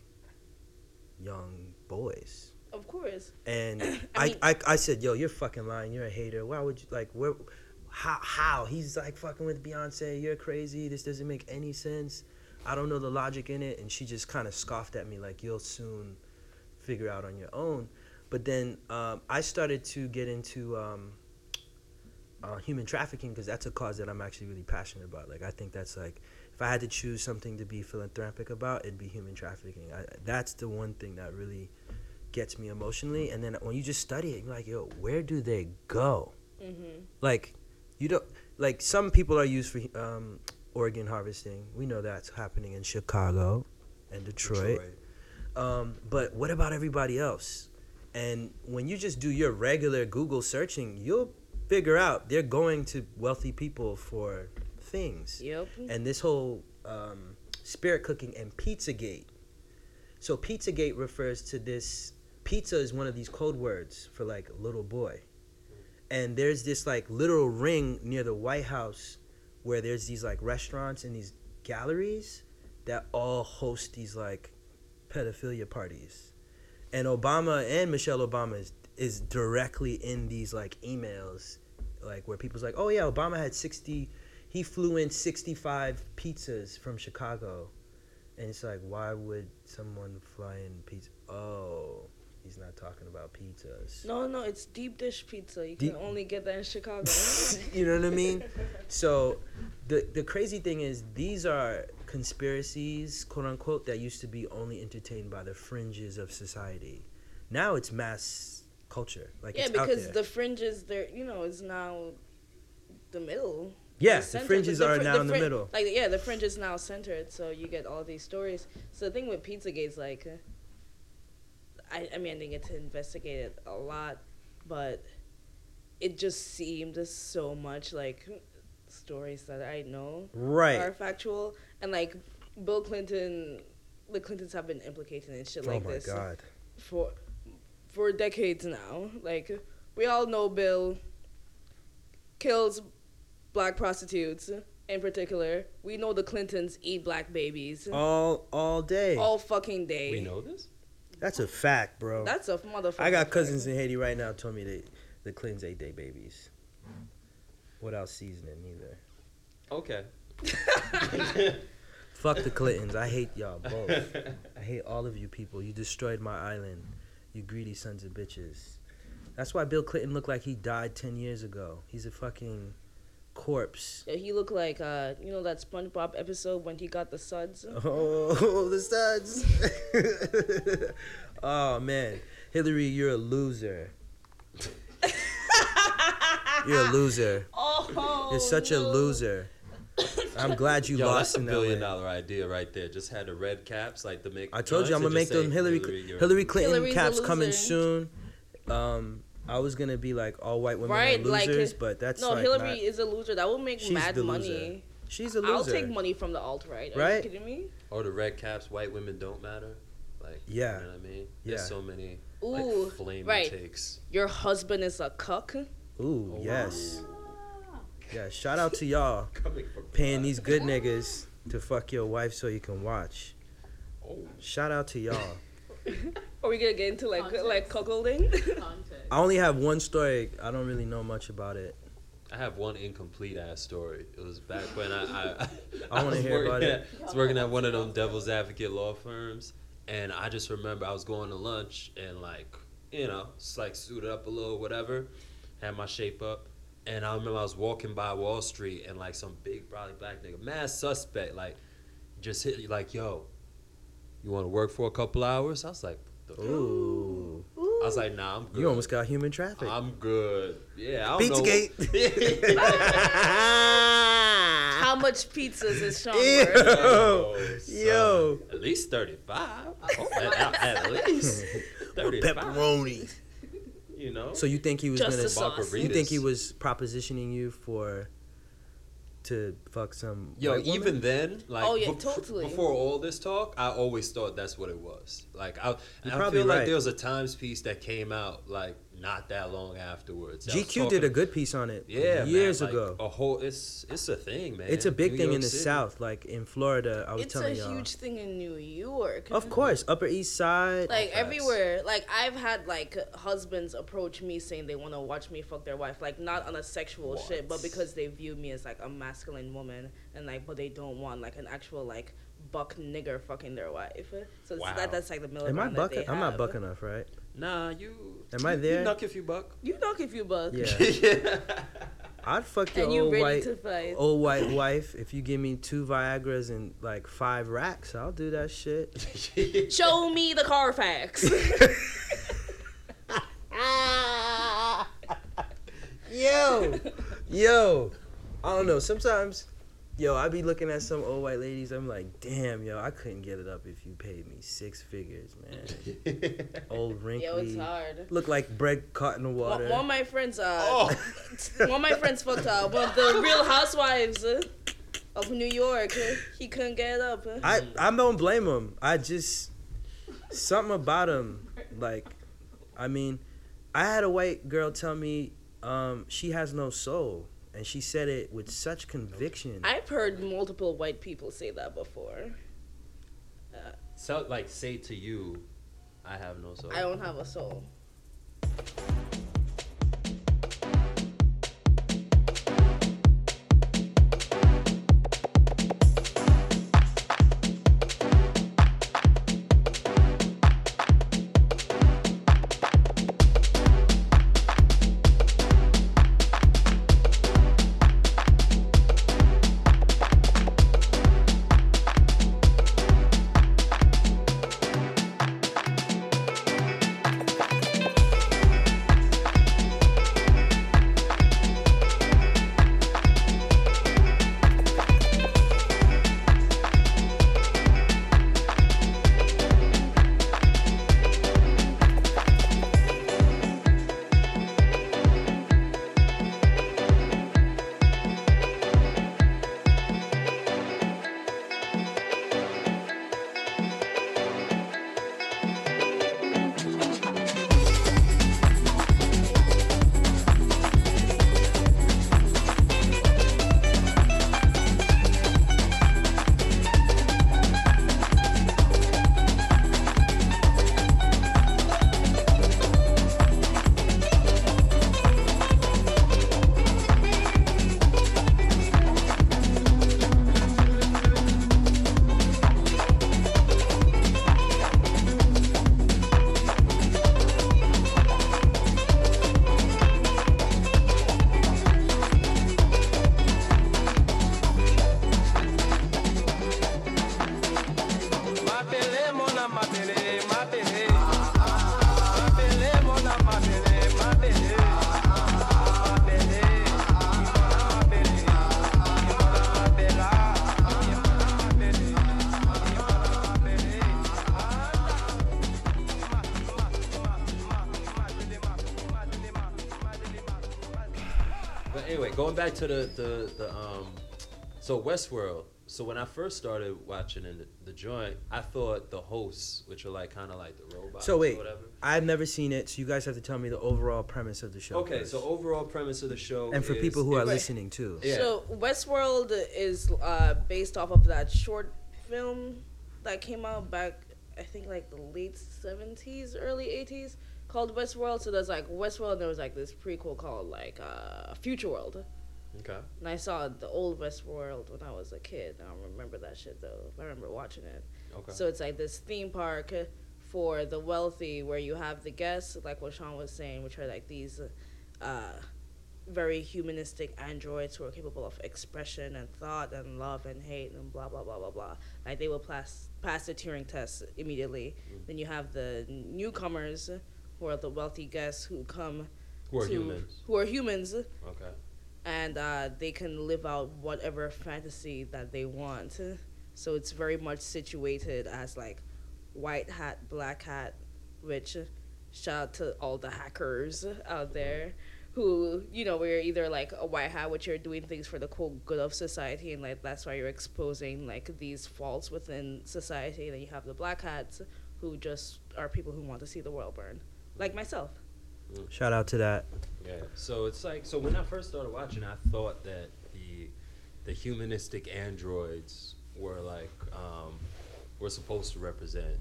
young boys. of course. And I I, I, I, said, yo, you're fucking lying. You're a hater. Why would you like where? How? How? He's like fucking with Beyonce. You're crazy. This doesn't make any sense. I don't know the logic in it. And she just kind of scoffed at me like, you'll soon figure out on your own. But then um, I started to get into um, uh, human trafficking because that's a cause that I'm actually really passionate about. Like I think that's like if I had to choose something to be philanthropic about, it'd be human trafficking. I, that's the one thing that really gets me emotionally. And then when you just study it, you're like, yo, where do they go? Mm-hmm. Like, you don't like some people are used for um, organ harvesting. We know that's happening in Chicago and Detroit. Um, but what about everybody else? And when you just do your regular Google searching, you'll figure out they're going to wealthy people for things. Yep. And this whole um, spirit cooking and Pizzagate. So Pizzagate refers to this. Pizza is one of these code words for like little boy. And there's this like literal ring near the White House where there's these like restaurants and these galleries that all host these like pedophilia parties. And Obama and Michelle Obama is, is directly in these like emails, like where people's like, oh yeah, Obama had 60, he flew in 65 pizzas from Chicago. And it's like, why would someone fly in pizza? Oh, he's not talking about pizzas. No, no, it's deep dish pizza. You Deep- can only get that in Chicago. you know what I mean? So the the crazy thing is these are conspiracies, quote unquote, that used to be only entertained by the fringes of society. Now it's mass culture. Like yeah, it's out because there. the fringes, they're you know, is now the middle. yeah, the the fringes The are fr- now the in the middle. Like yeah, the fringe is now centered, so you get all these stories. So the thing with Pizzagate's like, I I mean I didn't get to investigate it a lot, but it just seemed so much like stories that I know Right. are factual, and like Bill Clinton, the Clintons have been implicated in shit oh like my this god. for for decades now. Like we all know Bill kills black prostitutes in particular, we know the Clintons eat black babies All all day. all fucking day. We know this. That's a fact, bro. That's a motherfucker. I got cousins in Haiti right now told me they the Clintons ate their babies. Without seasoning either. Okay. Fuck the Clintons. I hate y'all both. I hate all of you people. You destroyed my island. You greedy sons of bitches. That's why Bill Clinton looked like he died ten years ago. He's a fucking corpse. Yeah, he looked like uh, you know that SpongeBob episode when he got the suds. Oh, the suds. oh man, Hillary, you're a loser. You're a loser. Oh, You're such a loser. I'm glad you Yo, lost that's a in billion LA. dollar idea right there. Just had the red caps like the make. I told you I'm gonna make them Hillary you're- Hillary Clinton Hillary's caps coming soon. Um, I was gonna be like all white women Right, are like, losers, but that's No, like Hillary not- is a loser. That will make She's mad the money. loser. she's a loser. I'll take money from the alt right. Are Right? you kidding me? Or the red caps, white women don't matter. Like, Yeah. you know what I mean? Yeah. There's so many Ooh, like flaming right. takes. Your husband is a cuck. Ooh, Oh, yes, yeah. Shout out to y'all paying these good niggas to fuck your wife so you can watch. Oh. Shout out to y'all. Are we gonna get into like Context. like cuckolding? I only have one story. I don't really know much about it. I have one incomplete ass story. It was back when I I, I wanna was hear working about at, it. I was working at one of them devil's advocate law firms, and I just remember I was going to lunch and like you know, just like suited up a little, whatever, had my shape up, and I remember I was walking by Wall Street and like some big probably black nigga, mad suspect, like just hit you like yo, you want to work for a couple hours? I was like, the fuck? Ooh, I was like, nah, I'm good. you almost got human traffic. I'm good. Yeah, I don't know. Pizzagate. How much pizzas is Sean Ew. worth? Oh. Yo. At least 35. Oh, at, at least 35. Pepperoni. You know? So you think he was Just gonna? You think he was propositioning you for to fuck some? Yo, white woman? even then, like Oh, yeah, bef- totally. before all this talk, I always thought that's what it was. Like I, You're I probably feel like right. there was a Times piece that came out like not that long afterwards. that was GQ did a good piece on it. yeah years man, like, ago. A whole it's it's a thing, man. It's a big New thing York in the City. South, like in Florida. I was It's a telling y'all. It's a huge thing in New York. Of course, Upper East Side. Like facts. everywhere. Like I've had like husbands approach me saying they want to watch me fuck their wife, like not on a sexual shit, but because they view me as like a masculine woman, and like, but they don't want like an actual like buck nigger fucking their wife. So Wow. that that's like the middle Am I ground that bucking? they I'm not buck enough, right? Nah, you. Am I there? You knock if you buck. You knock if you buck. Yeah. yeah. I'd fuck your you old white, old white wife if you give me two Viagra's and like five racks. I'll do that shit. Show me the Carfax. Yo, yo, I don't know. Sometimes, yo, I be looking at some old white ladies. I'm like, damn, yo, I couldn't get it up if you paid me six figures, man. Old wrinkly, Yo, it's hard. look like bread caught in the One, water. one of my friends, uh, Oh. one of my friends fucked uh, one of the Real Housewives uh, of New York. Uh, he couldn't get it up. Uh. I I don't blame him. I just something about him. Like, I mean, I had a white girl tell me um, she has no soul, and she said it with such conviction. I've heard multiple white people say that before. So, like, say to you, I have no soul. I don't have a soul. To the the the um, so Westworld. So when I first started watching in the, the joint, I thought the hosts, which are like kind of like the robots So wait, or whatever. I've never seen it, so you guys have to tell me the overall premise of the show. Okay, first. so overall premise of the show, and for is- people who are is- listening too. Yeah. So Westworld is uh, based off of that short film that came out back, I think like the late seventies, early eighties, called Westworld. So there's like Westworld, and there was like this prequel called like uh, Future World. Okay. And I saw the old Westworld when I was a kid. I don't remember that shit though. I remember watching it. Okay. So it's like this theme park for the wealthy, where you have the guests, like what Sean was saying, which are like these uh, very humanistic androids who are capable of expression and thought and love and hate and blah blah blah blah blah. Like they will pass pass the Turing test immediately. Then you have the newcomers, who are the wealthy guests who come Who are to- humans? who are humans Okay. And uh, they can live out whatever fantasy that they want. So it's very much situated as like white hat, black hat, which shout out to all the hackers out there who, you know, we're either like a white hat, which you're doing things for the quote good of society, and like that's why you're exposing like these faults within society. And then you have the black hats who just are people who want to see the world burn, like myself. Shout out to that. Yeah. So it's like so when I first started watching, I thought that the the humanistic androids were like um, were supposed to represent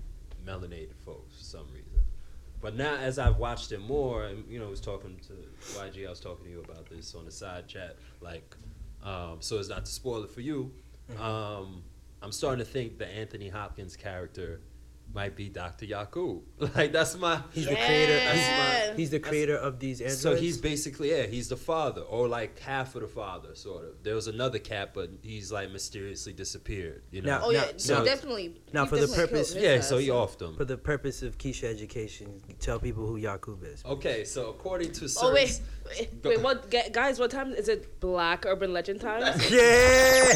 melanated folks for some reason. But now, as I've watched it more, and you know, I was talking to YG, I was talking to you about this on the side chat. Like, um, so as not to spoil it for you, um, I'm starting to think the Anthony Hopkins character might be Dr. Yakub. Like that's my He's the creator. Yeah. He's, he's the creator of these androids. so he's basically yeah, he's the father or like half of the father, sort of. There was another cat, but he's like mysteriously disappeared. You know. Now- Oh yeah, now- so now- definitely. now he for the purpose- killed yeah, so he ass. offed them. for the purpose of Keisha education. Tell people who Yakub is. Okay, so according to Oh wait, certain- wait, Go- wait, what, guys? What time is it? Black Urban Legend time. Yeah.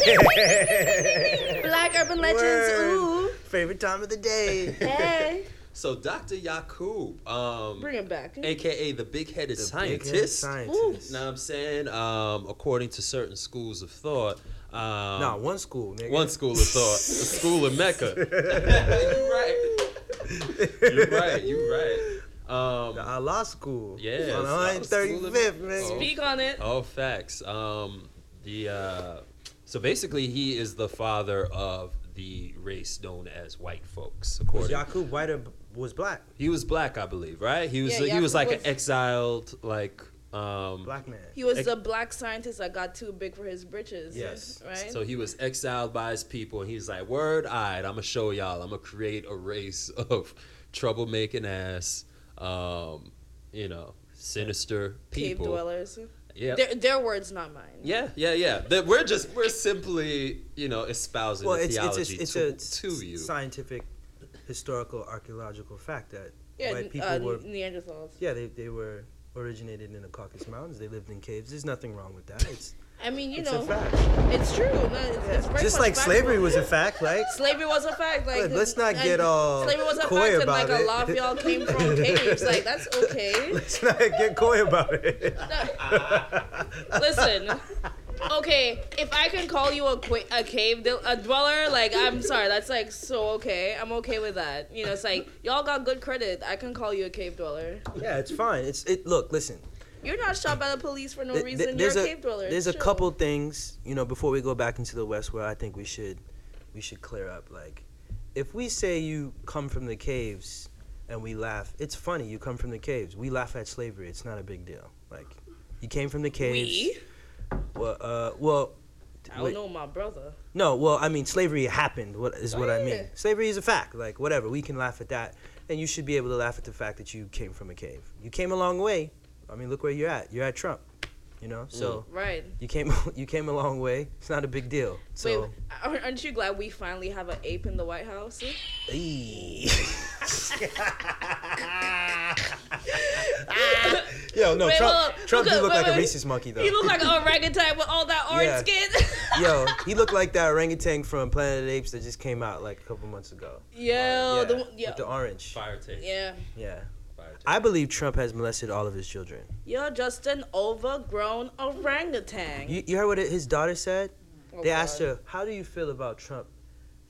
Black Urban Legends. Word. Ooh, Favorite time of the day. hey, so Dr. Yakub, um, bring him back. aka the big-headed The scientist. big-headed scientist. Know what I'm saying? Um, according to certain schools of thought. Um, Nah, one school, nigga. One school of thought, a school of Mecca. you're right. You're right. You're right. Um, The Allah school. Yeah, On it's Allah 135th, man. Oh. Speak on it. Oh, facts. Um, the uh, so basically, he is the father of the race known as white folks. Was According, Yakub white or was black? he was black, I believe, right? He was Yeah, he was like was- an exiled, like um, Black man. He was Ex- the black scientist that got too big for his britches. Yes. Right. So he was exiled by his people, and he's like, "Word, alright, I'm gonna show y'all. I'm gonna create a race of troublemaking ass, um, you know, sinister people. Cave dwellers. Yeah, Their, their words, not mine. yeah, yeah, yeah. That we're just we're simply you know espousing Well, the it's it's theology a, it's to, a to you. scientific, historical, archaeological fact that Yeah, white people uh, were Neanderthals. yeah they, they were originated in the Caucasus Mountains. They lived in caves. There's nothing wrong with that. It's I mean, you it's know, a fact. it's true. No, it's, it's very Just like factual. slavery was a fact, right? Slavery was a fact. Like Look, let's not get all slavery was a coy fact, about and like it. a lot of y'all came from caves. Like that's okay. Let's not get coy about it. Listen, okay, if I can call you a qu- a cave d- a dweller, like I'm sorry, that's like so okay. I'm okay with that. You know, it's like y'all got good credit. I can call you a cave dweller. yeah, it's fine. It's it. Look, listen. You're not shot by the police for no Th- reason. th- You're a a cave dweller. there's a couple things you know before we go back into the West where I think we should we should clear up. Like, if we say you come from the caves and we laugh, it's funny. You come from the caves. We laugh at slavery. It's not a big deal. Like, you came from the caves. We? Well, uh, well. I don't wait. know my brother. No, well, I mean, slavery happened. What is what I mean? Slavery is a fact. Like, whatever, we can laugh at that, and you should be able to laugh at the fact that you came from a cave. You came a long way. I mean, look where you're at. You're at Trump. You know, so mm. Right. you came you came a long way. It's not a big deal. So, Wait, aren't aren't you glad we finally have an ape in the White House? Yo, no, Wait, Trump, hold on. Trump Look do look wait, like a wait. rhesus monkey though. He looked like an orangutan with all that orange Yeah. skin. Yo, he looked like that orangutan from Planet of the Apes that just came out like a couple months ago. Yo, uh, yeah, the one- yo. with the orange. Fire tape. yeah. Yeah. Fire take. I believe Trump has molested all of his children. You're just an overgrown orangutan. You, you heard what it- his daughter said? Oh, they asked her, "How do you feel about Trump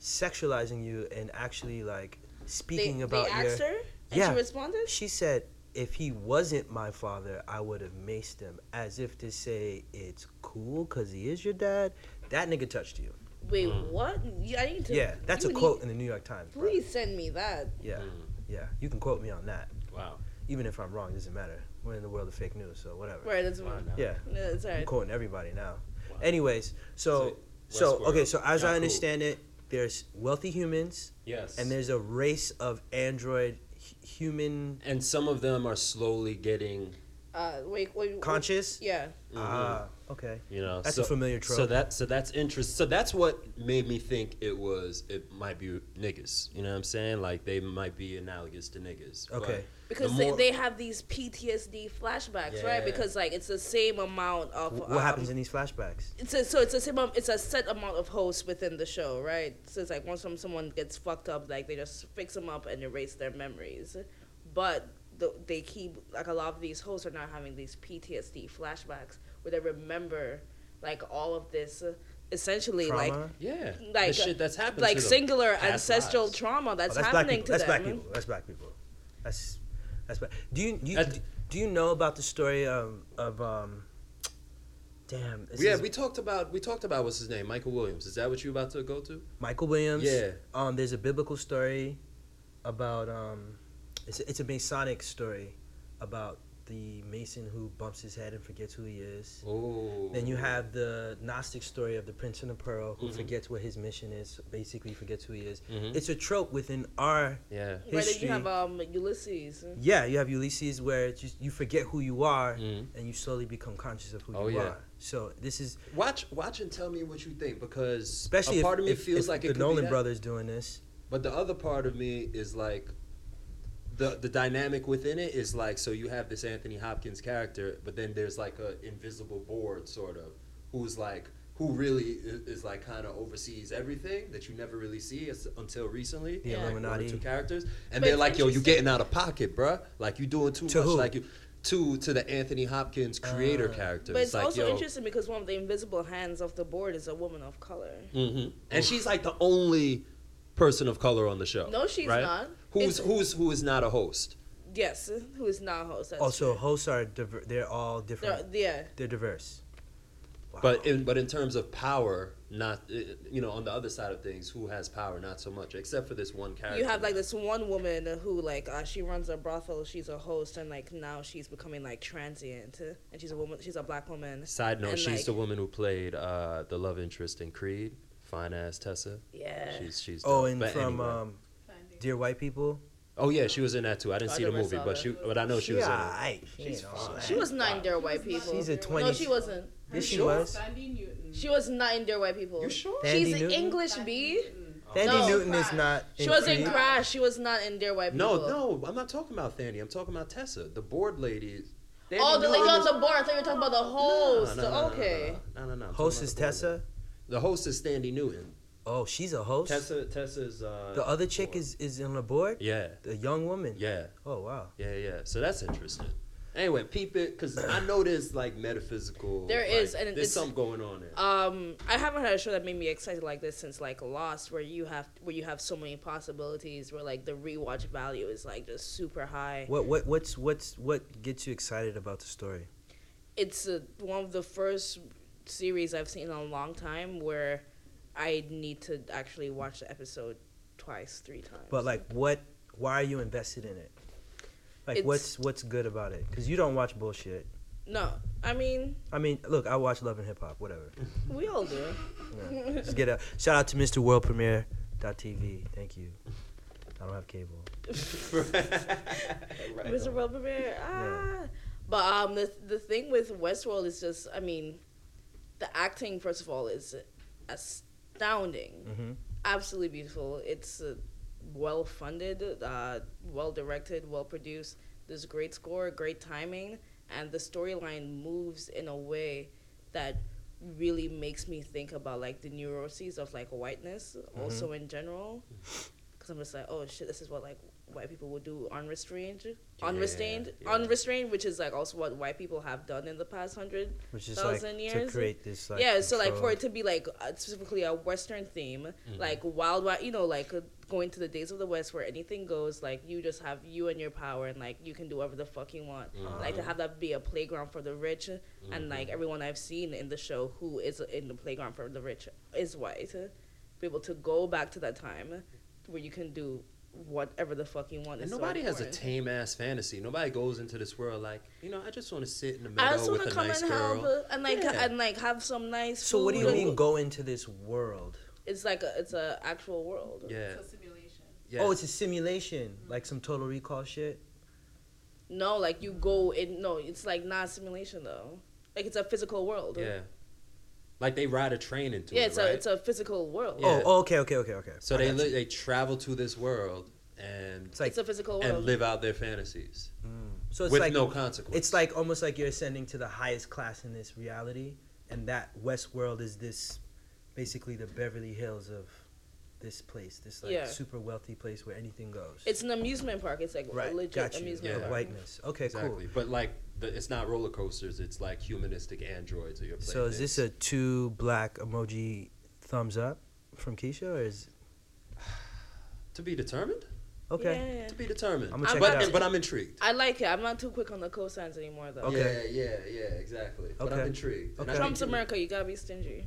sexualizing you and actually like speaking they, about they your?" asked her, and Yeah. she responded. She said, "If he wasn't my father, I would have maced him," as if to say it's cool because he is your dad. That nigga touched you. Wait, Mm. what? Yeah, I need to. Yeah, that's a quote need- in the New York Times. bro. Please send me that. Yeah, Mm, yeah. You can quote me on that. wow. Even if I'm wrong, it doesn't matter. We're in the world of fake news, so whatever. Right, that's Wow, now. Yeah, No, it's I'm quoting everybody now. Wow. Anyways, so So, so okay, so as y'all I cool. understand it, there's wealthy humans Yes. and there's a race of android hu- human and some of them are slowly getting, Uh, wait, wait. wait. conscious. Yeah. Ah, okay. you know, That's so, a familiar trope. So trope. that so that's interest. So that's what made me think it was it might be niggas. You know what I'm saying? Like they might be analogous to niggas. But Okay. Because the they, more- they have these PTSD flashbacks, right? Because like it's the same amount of Wh- um, what happens in these flashbacks? It's a, so it's a same am- it's a set amount of hosts within the show, right? So it's like once someone gets fucked up, like they just fix them up and erase their memories, but the, they keep like a lot of these hosts are now having these PTSD flashbacks where they remember like all of this, uh, essentially like yeah, like, the shit that's happened like to singular past ancestral lives. trauma that's, Oh, that's happening people. to That's them. black people. That's black people. That's that's black. Do you, you That- do you know about the story of of um? Damn. this Yeah, is we talked about we talked about what's his name, Michael Williams. Is that what you're about to go to? Michael Williams. Yeah. Um, there's a biblical story about um, it's a, it's a Masonic story about the Mason who bumps his head and forgets who he is. Oh. Then you have the Gnostic story of the Prince and the Pearl who Mhm. forgets what his mission is, basically forgets who he is. Mhm. It's a trope within our yeah. Right, you have um, Ulysses. yeah, you have Ulysses where it's just, you forget who you are Mhm. and you slowly become conscious of who Oh, you yeah. are. So this is Watch watch and tell me what you think because especially a part if, of me if, feels if like the it could Nolan be that. brothers doing this. But the other part of me is like the the dynamic within it is like so you have this Anthony Hopkins character, but then there's like a invisible board sort of who's like who really is, is like kind of oversees everything that you never really see until recently. The Yeah. Like, one or two characters, and But they're like, "Yo, you interesting. getting out of pocket, bruh. Like you doing too To much. who? Like you." To, to the Anthony Hopkins creator Uh, character, But it's, like, also yo, interesting because one of the invisible hands of the board is a woman of color. hmm And she's like the only person of color on the show. No, she's right? not. Who's It's- who's who is not a host? Yes, who is not a host. That's Also, true. hosts are diver- they're all different. They're- yeah. They're diverse. Wow. But in but in terms of power, not uh, you know on the other side of things, who has power? Not so much, except for this one character. You have like this one woman who like uh, she runs a brothel. She's a host, and like now she's becoming like transient, and she's a woman. She's a black woman. Side note: and, She's like- the woman who played uh, the love interest in Creed. Fine ass Tessa. Yeah. She's she's. oh, dope. and But from anyway. um, Dear White People. oh yeah, she was in that too. I didn't I see the movie, but that. she but I know she was in it. alright. She She's fine. she was not in Dear White People. She's a 20 No, she wasn't. Yes, she sure? was. Thandie Newton. She was not in Dear White People. You sure? Thandie She's Newton? English Thandie B. Newton. Thandie No. Newton is not. She in was in Crash. She was not in Dear White People. No, no, I'm not talking about Fanny. I'm talking about Tessa, the board lady. Oh, the lady Newton on the board. I thought you were talking about the host. No, no, no, no, okay. No, no, no. no. I'm Host talking is about the board Tessa. lady. The host is Thandie Newton. Oh, she's a host. Tessa, Tessa's. Uh, the other chick is is on the board. Yeah, The young woman. yeah, Oh wow. yeah, yeah. So that's interesting. Anyway, peep it, cause I know there's like metaphysical. There like, is, and there's it's- something going on there. Um, I haven't had a show that made me excited like this since like Lost, where you have where you have so many possibilities, where like the rewatch value is like just super high. What what what's what's what gets you excited about the story? It's uh, one of the first series I've seen in a long time where I need to actually watch the episode twice, three times. But like, what? Why are you invested in it? Like, It's- what's what's good about it? Because you don't watch bullshit. no, I mean I mean, look, I watch Love and Hip Hop, whatever. we all do. Yeah. Just get a shout out to Mr. World Premiere TV. Thank you. I don't have cable. Right Mr. World Premiere. Ah. But um, the the thing with Westworld is just, I mean, the acting first of all is astounding, hmm absolutely beautiful. It's uh, well funded, uh, well directed, well produced. There's great score, great timing, and the storyline moves in a way that really makes me think about like the neuroses of like whiteness, also in general. Because because I'm just like, oh shit, this is what like white people would do unrestrained, unrestrained, yeah. unrestrained, which is like also what white people have done in the past hundred is like thousand to years. create this like yeah, so like for it to be like uh, specifically a Western theme, Mm-hmm. like Wild Wild, you know, like uh, going to the days of the West where anything goes, like you just have you and your power, and like you can do whatever the fuck you want. Mm-hmm. Like to have that be a playground for the rich, and like everyone I've seen in the show who is in the playground for the rich is white. Be able to go back to that time where you can do whatever the fuck you want. And is so nobody has a tame ass fantasy. Nobody goes into this world like, you know, I just want to sit in the I middle just want with a come nice and girl. help uh, and like Yeah. and like have some nice. Food. So what do you mean go into this world? It's like a it's a actual world. Yeah. It's a simulation. yeah. Oh, it's a simulation, like some Total Recall shit. No, like you go in. No, it's like not a simulation though. Like it's a physical world. yeah. Like they ride a train into Yeah, it, it's right? a it's a physical world. Yeah. Oh, okay, okay, okay, okay. so I they li- they travel to this world and It's like it's a physical world and live out their fantasies mm. so it's with like no consequence. it's like almost like you're ascending to the highest class in this reality, and that West world is this, basically the Beverly Hills of this place, this like Yeah. super wealthy place where anything goes. It's an amusement park. It's like a legit got you. amusement Yeah. The park. whiteness. Okay, exactly. But like the, it's not roller coasters. It's like humanistic androids or your cool. So is this a two black emoji thumbs up from Keisha, or is to be determined? okay? Yeah. To be determined. I'ma check but, it out. but I'm intrigued. I like it. I'm not too quick on the cosigns anymore though. Okay. Yeah, yeah, yeah, exactly. But I'm Okay. intrigued. And Okay. I Trump's you- America. You gotta be stingy.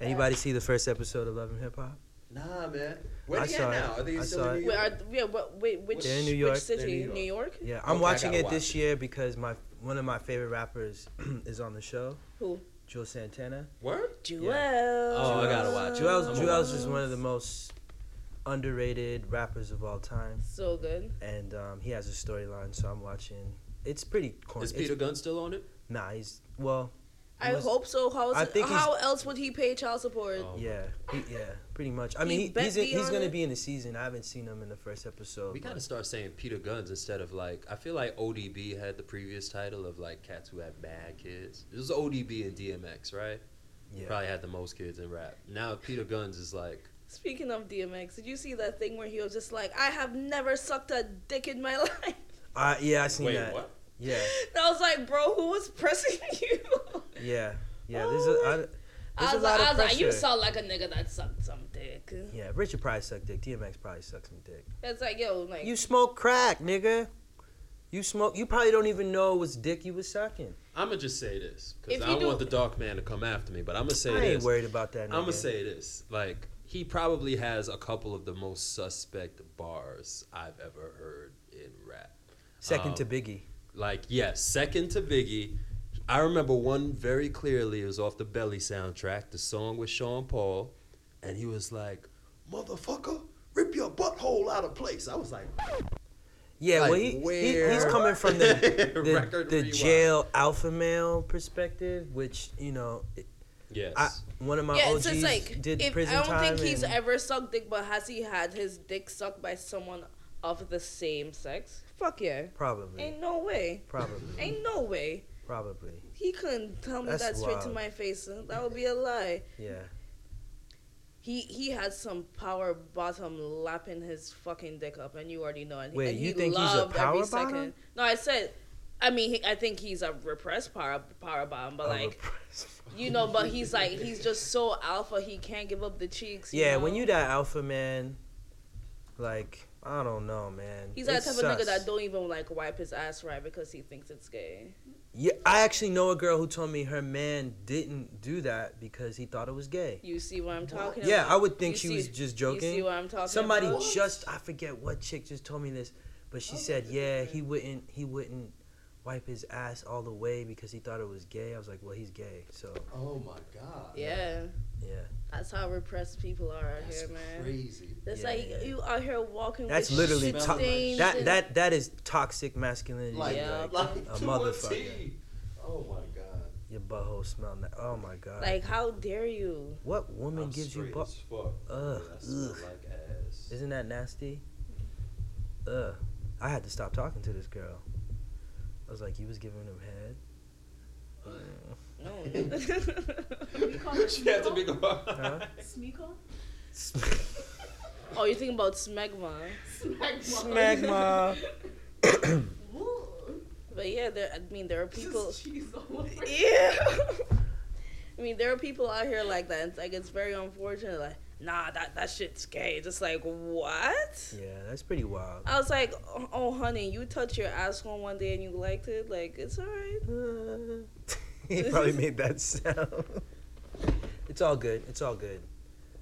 Anybody see the first episode of Love and Hip Hop? Nah, man. Where I they saw at it. now? Are they I still saw in it. New Wait, are, yeah, what, wait, which, They're in New York. which city? They're in New New York. Yeah, I'm Okay, I watching gotta it this watch. year because my one of my favorite rappers is on the show, Who? Juelz Santana. Word? Juelz. Oh, I gotta watch it. Juelz I'm Juelz just one of the most underrated rappers of all time, So good. and um, he has a storyline. So I'm watching. It's pretty corny. Is It's- Peter Gunz still on it? Nah, he's well. He I must- hope so. How's I think he's- how else would he pay child support? Oh. Yeah, he, yeah, pretty much. I mean, He he, he's in, me he's gonna it. be in the season. I haven't seen him in the first episode. We but- gotta start saying Peter Gunz instead of like I feel like ODB had the previous title of like cats who had bad kids. It was ODB and DMX, right? Yeah. Probably had the most kids in rap. Now Peter Gunz is like Speaking of DMX, did you see that thing where he was just like, "I have never sucked a dick in my life"? Uh, yeah, I seen Wait, that. what? Yeah, And I was like, "Bro, who was pressing you?" yeah, yeah. There's a, I, there's I a was, lot like, I of was like, "You pressure. sound like a nigga that sucked some dick." Yeah, Richard probably sucked dick. DMX probably sucked some dick. It's like, yo, like, You smoke crack, nigga. You smoke. You probably don't even know it was dick you was sucking. I'm gonna just say this If because you I don't do- want the dark man to come after me, but I'm gonna say this I ain't worried about that, nigga. I'm going to say this. Like he probably has a couple of the most suspect bars I've ever heard in rap. second um, to Biggie. Like, yes, second to Biggie. I remember one very clearly. It was off the Belly soundtrack, the song with Sean Paul, and he was like, "Motherfucker, rip your butthole out of place." I was like, Yeah, like, well, he, he he's coming from the the, the jail alpha male perspective, which you know, "Yes." I, one of my yeah, OGs it's just like, did if, prison I don't time. think he's ever sucked dick, but has he had his dick sucked by someone of the same sex? Fuck yeah. probably, Ain't no way. probably, Ain't no way. probably. He couldn't tell me That's that straight to my face. That would be a lie. Yeah, He he had some power bottom lapping his fucking dick up, and you already know. And, Wait, and you he think he's a loved every power second. bottom? No, I said, I mean, he, I think he's a repressed power power bottom, but A like you know, but he's like he's just so alpha. He can't give up the cheeks. you yeah, know? when you that alpha man, like I don't know, man. He's It that type of nigga that don't even like wipe his ass right because he thinks it's gay. Yeah, I actually know a girl who told me her man didn't do that because he thought it was gay. You see what I'm talking Yeah, about? Yeah, I would think You she see- was just joking. You see joking. what I'm talking Somebody about? just I forget what chick just told me this, but she oh said, "Yeah, he wouldn't he wouldn't wipe his ass all the way because he thought it was gay." I was like, "Well, he's gay." So, oh my god. Yeah, yeah. That's how repressed people are out That's here, man. crazy. That's Yeah, like you out here walking. That's with literally shit to- stains That that that is toxic masculinity. Like, Yeah. Like, like a to motherfucker. T. Oh my god. your butthole smell. Na- oh my god. Like, how dare you? what woman I'm gives you butt? as. Ugh, I ugh. like ass. Isn't that nasty? Ugh. I had to stop talking to this girl. I was like, you was giving him head. Mm. No. We call it she had to be Smeagol. go. Huh? Smeagol? Oh, you're thinking about smegma. Smegma. Smegma. But yeah, there. I mean, there are people. Just cheese all over. Yeah. I mean, there are people out here like that. It's like it's very unfortunate. Like, nah, that that shit's gay. Just like what? Yeah, that's pretty wild. I was like, oh, oh, honey, you touched your asshole one day and you liked it. Like, it's alright. Uh, he probably made that sound. It's all good. It's all good.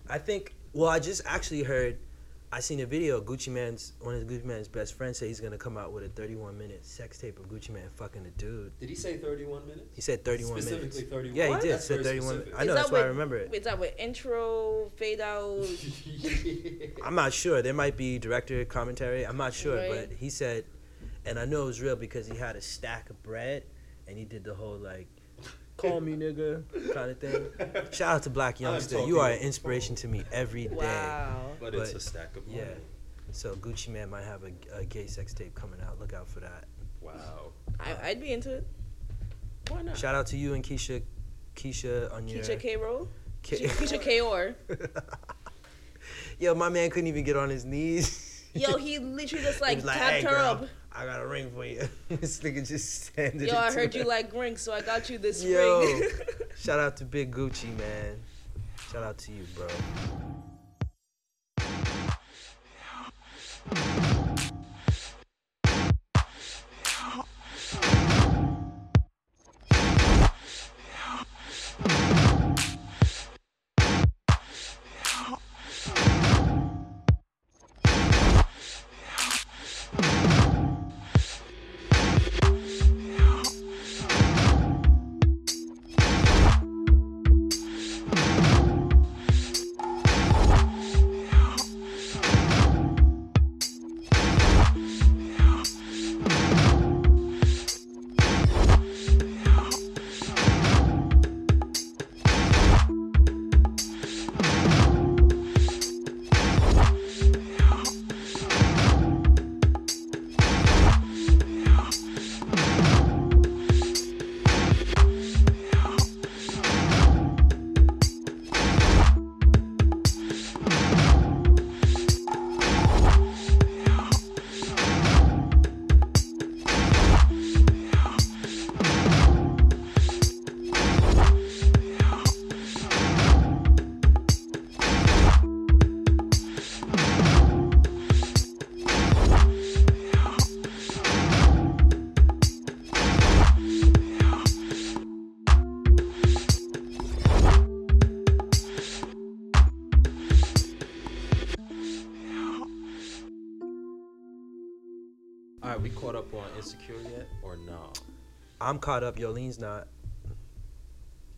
I think. Well, I just actually heard. I seen a video. Of Gucci Mane's one of Gucci Mane's best friends said he's gonna come out with a 31 minute sex tape of Gucci Mane fucking a dude. Did he say 31 minutes? He said 31 minutes. Specifically 31. Yeah, he did. That's said very 31. specific. I know. Is That's that why I with- remember it. Is that with intro, fade out? I'm not sure. There might be director commentary. I'm not sure, Right. but he said, and I know it was real because he had a stack of bread, and he did the whole like, "Call me nigga" kind of thing. Shout out to Blac Youngsta. You are an inspiration to me every day. Wow. but it's a stack of money. Yeah. So Gucci Mane might have a, a gay sex tape coming out. Look out for that. Wow. I, I'd be into it. Why not? Shout out to you and Keisha, Keisha on your. Keyshia Ka'oir. Ke- Keyshia Ka'oir. Yo, my man couldn't even get on his knees. Yo, he literally just He like tapped "Hey, her girl, up. I got a ring for you. this nigga just standing. Yo, I heard you like rings, so I got you this Yo. ring. Shout out to Big Gucci, man. Shout out to you, bro. We caught up on Insecure yet or no? I'm caught up. Yolene's not.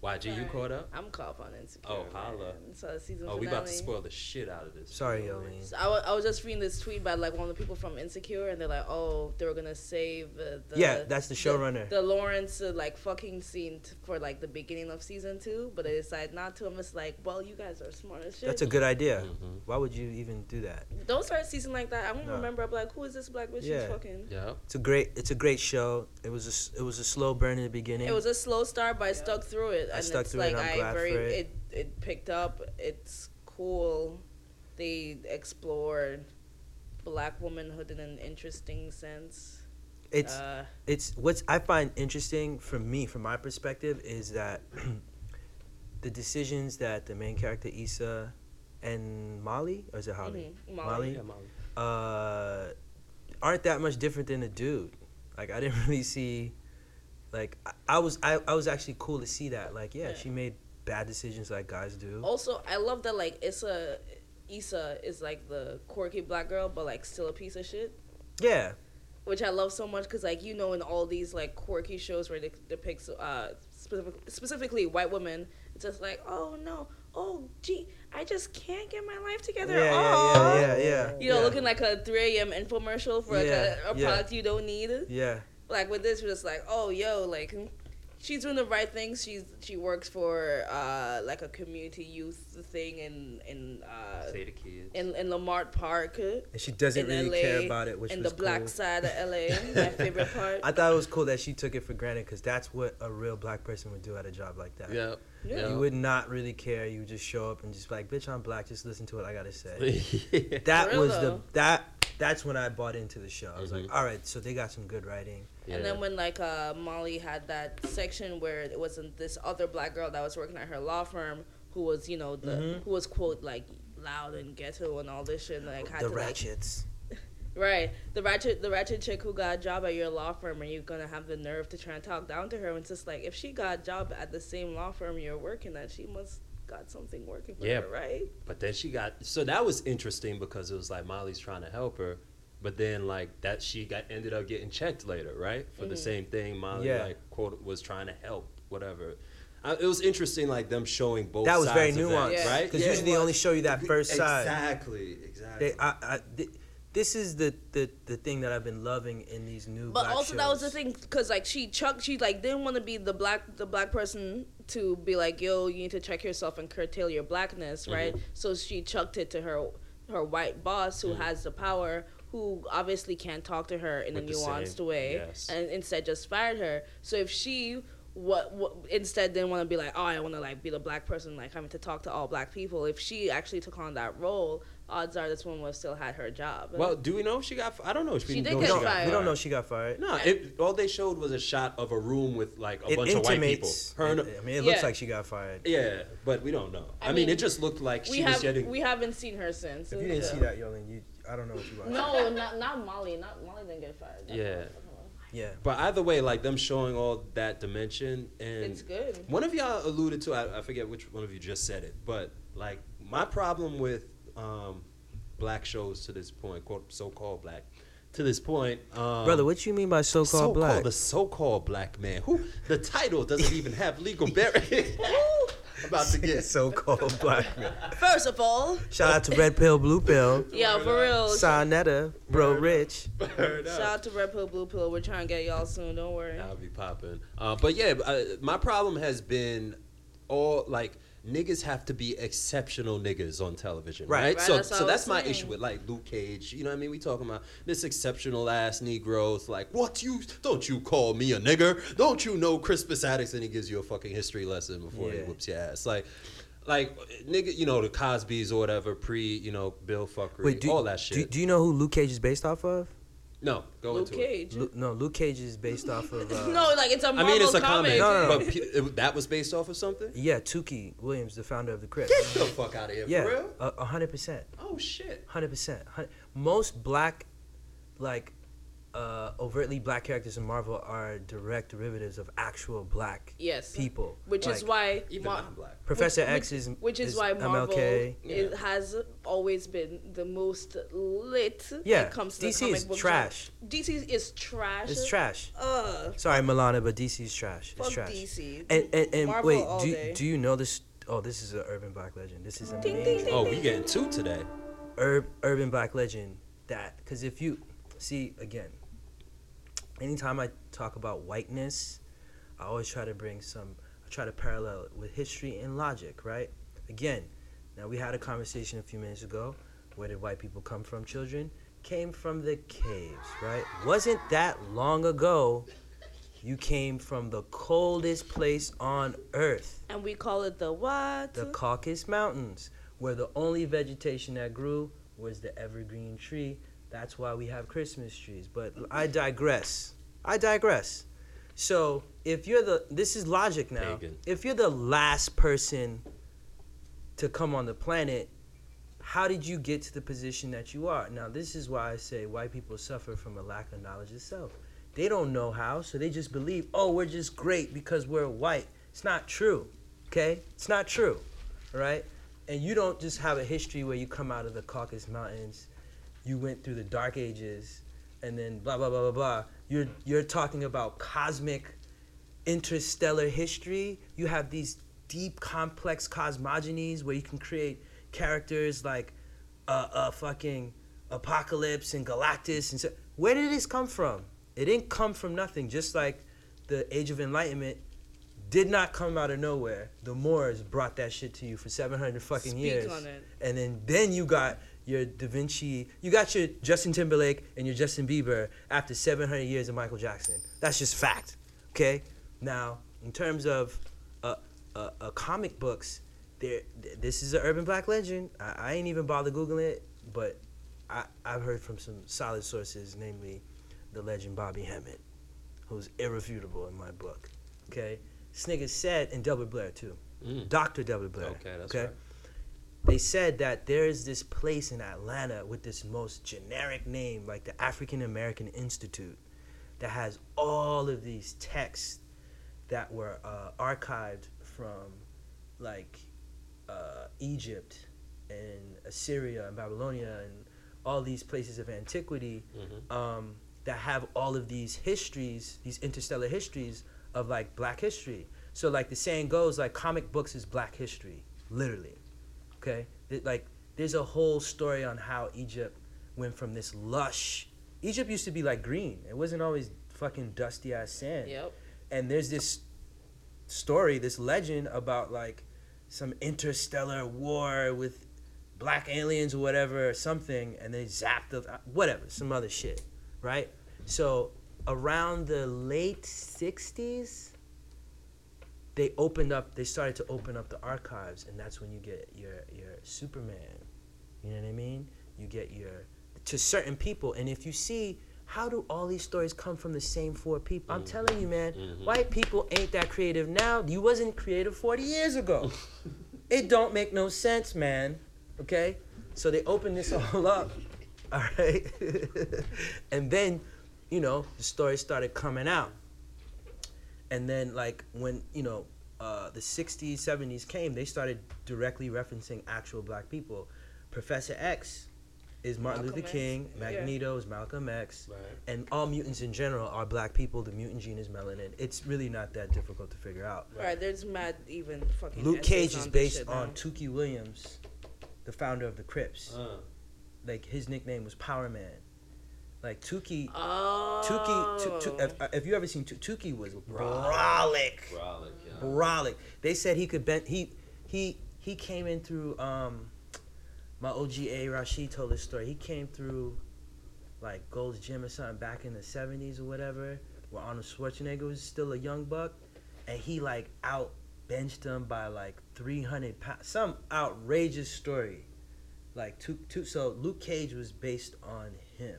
YG, you caught up? I'm caught up on Insecure. Oh, holla. man. So season Oh, we about to spoil the shit out of this. Sorry, Yolene. So I was just reading this tweet by like one of the people from Insecure, and they're like, "Oh, they were gonna save uh, the Yeah, that's the showrunner. the, Lawrence uh, like fucking scene t- for like the beginning of season two, but they decided not to. I'm just like, well, you guys are smart as shit. That's a good idea. Mhm. Why would you even do that? Don't start a season like that. I won't No. remember. I'm like, who is this black bitch? Yeah. She's fucking. Yeah. It's a great. It's a great show. It was a. s- It was a slow burn in the beginning. It was a slow start, but I stuck through it, I and stuck it's through like and I'm I glad very for it. it it picked up. It's cool. They explored black womanhood in an interesting sense. It's uh, it's what's I find interesting from me, from my perspective, is that the decisions that the main character Issa and Molly, or is it Holly? mhm, Molly? Yeah, Molly. Uh, aren't that much different than a dude. Like I didn't really see, like I, I was I, I was actually cool to see that. Like yeah, Yeah. she made bad decisions like guys do. Also, I love that like Issa Issa is like the quirky black girl, but like still a piece of shit. Yeah, Which I love so much because like you know in all these like quirky shows where it depicts uh specific, specifically white women, it's just like oh no, oh gee, I just can't get my life together. yeah, Aw. yeah, yeah, yeah, yeah. You know, yeah. looking like a 3 a.m. infomercial for like Yeah, a, a product you don't need. Yeah, Like with this, we're just like, oh, yo, like, she's doing the right things. She's she works for uh like a community youth thing in in uh Say the kids. in in Leimert Park. And she doesn't really LA, care about it, which in was the black side of LA. my favorite part. I thought it was cool that she took it for granted because that's what a real black person would do at a job like that. Yeah. Yeah. You would not really care. You would just show up and just be like, "Bitch, I'm black. Just listen to what I gotta say." yeah. That real, was the though. that. That's when I bought into the show. I was Mhm. like, "All right, so they got some good writing." And then when like uh, Molly had that section where it wasn't this other black girl that was working at her law firm who was you know the Mhm. who was quote like loud and ghetto and all this shit and, like had the to like ratchets. Right the ratchet the ratchet chick who got a job at your law firm and you're gonna have the nerve to try and talk down to her and it's just like if she got a job at the same law firm you're working at she must got something working for Yeah. her right But then she got so that was interesting because it was like Molly's trying to help her, but then like that she got ended up getting checked later, right? For the Mhm. same thing Molly Yeah. like quote was trying to help, whatever. I, it was interesting like them showing both. Sides. That was very sides of nuanced, Yeah. right? Because Yeah, usually they only show you that first side. Exactly, exactly. They, I, I, th- this is the, the the thing that I've been loving in these new. But black also that was the thing, cause like she Chuck, she like didn't want to be the black the black person to be like, yo, you need to check yourself and curtail your blackness, right? So she chucked it to her her white boss who Mhm. has the power, who obviously can't talk to her in With a nuanced same- way, yes. and instead just fired her. So if she what, what instead didn't want to be like, oh, I want to like be the black person, like having to talk to all black people. If she actually took on that role, odds are this woman would still had her job. well, do we know if she got? I don't know. If She we did get if we she don't, got fired. we don't know she got fired. No, it, all they showed was a shot of a room with like a it bunch of white people. intimates. Her and- I mean, it looks Yeah. like she got fired. yeah, but we don't know. I, I mean, mean, it just looked like we she was have getting. we haven't seen her since. If you didn't so- see that, Yolene, you I don't know what you watched. No, not not Molly. Not Molly didn't get fired. That's Yeah. what- Yeah. But either way, like them showing all that dimension and It's good. one of y'all alluded to, I, I forget which one of you just said it, but like my problem with um, black shows to this point, quote so called black, to this point, um, Brother, what you mean by so-called so-called black? the so-called black man who the title doesn't even have legal bearing. About to get so-called black man. First of all, Shout out to Red Pill, Blue Pill, yeah, for real. Sarnetta, Bro Rich. Word Shout out to Red Pill, Blue Pill. We're trying to get y'all soon. Don't worry. I'll be popping. Uh, but yeah, uh, my problem has been all like niggas have to be exceptional niggas on television, Right. right? Right, so that's so that's my saying. issue with like Luke Cage. You know what I mean? We talking about this exceptional ass Negroes. Like, what you don't you call me a nigger? Don't you know Crispus Attucks? And he gives you a fucking history lesson before he whoops your ass. Like. Like nigga, you know the Cosby's or whatever, pre, you know Bill fuckery, Wait, do, all that do, shit. do you know who Luke Cage is based off of? No, go Luke into it. Cage. Lu- no, Luke Cage is based off of. Uh, no, like it's a I Marvel mean, it's a comic. comic, No, no, no. but pe- it, that was based off of something. Yeah, Tookie Williams, the founder of the Crips. Get the fuck out of here, Yeah, for real? a a hundred percent, Oh shit. hundred percent. Hun- Most black, like, uh, overtly black characters in Marvel are direct derivatives of actual black Yes. people. Which is why Even Mar- non-black. Professor which- X is which is, is why Marvel MLK. it has always been the most lit when Yeah, it comes to DC the comic is book trash. genre. DC is trash. It's trash. Ugh. Sorry, Milana, but DC's trash. It's Fuck trash. DC. And and, and Marvel wait, all do day. do you know this? Oh, this is an urban black legend. This is Ding, amazing. ding, ding. Oh, we getting two today. Ur- urban black legend that because if you see again anytime i talk about whiteness i always try to bring some i try to parallel it with history and logic right again now we had a conversation a few minutes ago where did white people come from children came from the caves right wasn't that long ago you came from the coldest place on earth and we call it the what? the Caucasus Mountains, where the only vegetation that grew was the evergreen tree. That's why we have Christmas trees. But I digress. I digress. So if you're the, this is logic now. Pagan. If you're the last person to come on the planet, how did you get to the position that you are? Now, this is why I say white people suffer from a lack of knowledge itself. They don't know how, so they just believe, oh, we're just great because we're white. It's not true, okay? It's not true, all right? And you don't just have a history where you come out of the Caucasus Mountains, you went through the Dark Ages, and then blah blah blah blah blah. You're you're talking about cosmic, interstellar history. You have these deep, complex cosmogonies where you can create characters like uh, uh fucking Apocalypse and Galactus and so. Where did this come from? It didn't come from nothing. Just like the Age of Enlightenment did not come out of nowhere. The Moors brought that shit to you for 700 fucking Speak years. And then then you got your Da Vinci, you got your Justin Timberlake and your Justin Bieber after 700 years of Michael Jackson. That's just fact. Okay? Now, in terms of uh, uh, uh, comic books, there this is an urban black legend. I, I ain't even bother googling it, but I, I've heard from some solid sources, namely the legend Bobby Hemmitt, who's irrefutable in my book. Okay? Nigga said, and Delbert Blair too. Mm. Dr. Delbert Blair. Okay, that's okay? right. They said that there is this place in Atlanta with this most generic name, like the African American Institute, that has all of these texts that were uh, archived from like uh, Egypt and Assyria and Babylonia and all these places of antiquity Mhm. um, that have all of these histories, these interstellar histories of like black history. So like the saying goes, like comic books is black history, literally. Okay, like there's a whole story on how Egypt went from this lush. Egypt used to be like green. It wasn't always fucking dusty ass sand Yep. and there's this story, this legend about like some interstellar war with black aliens or whatever or something, and they zapped the uh, whatever, some other shit, right? So around the late '60s, they opened up. They started to open up the archives, and that's when you get your your Superman. You know what I mean? You get your to certain people, and if you see. How do all these stories come from the same four people? I'm telling you, man, Mhm. white people ain't that creative now. You wasn't creative 40 years ago. it don't make no sense, man. Okay? So they opened this all up. All right? and then, you know, the stories started coming out. And then like when, you know, uh, the 60s, 70s came, they started directly referencing actual black people. Professor X is Martin Malcolm Luther X. King, Yeah. Magneto is Malcolm X, Right. and all mutants in general are black people. The mutant gene is melanin. It's really not that difficult to figure out. Right. There's mad even fucking. Luke Cage is this based shit on now. Tookie Williams, the founder of the Crips. Uh, Like his nickname was Power Man. Like Tookie, Oh. Tookie, Tu- Tu- if, if you ever seen Tookie, Tookie was brolic, brolic, yeah. brolic. They said he could bend. He he he came in through. Um, my OGA Rashid told this story. He came through, like Gold's Gym or something back in the seventies or whatever, where Arnold Schwarzenegger was still a young buck, and he like out benched him by like three hundred pounds. Some outrageous story. Like two two. So Luke Cage was based on him.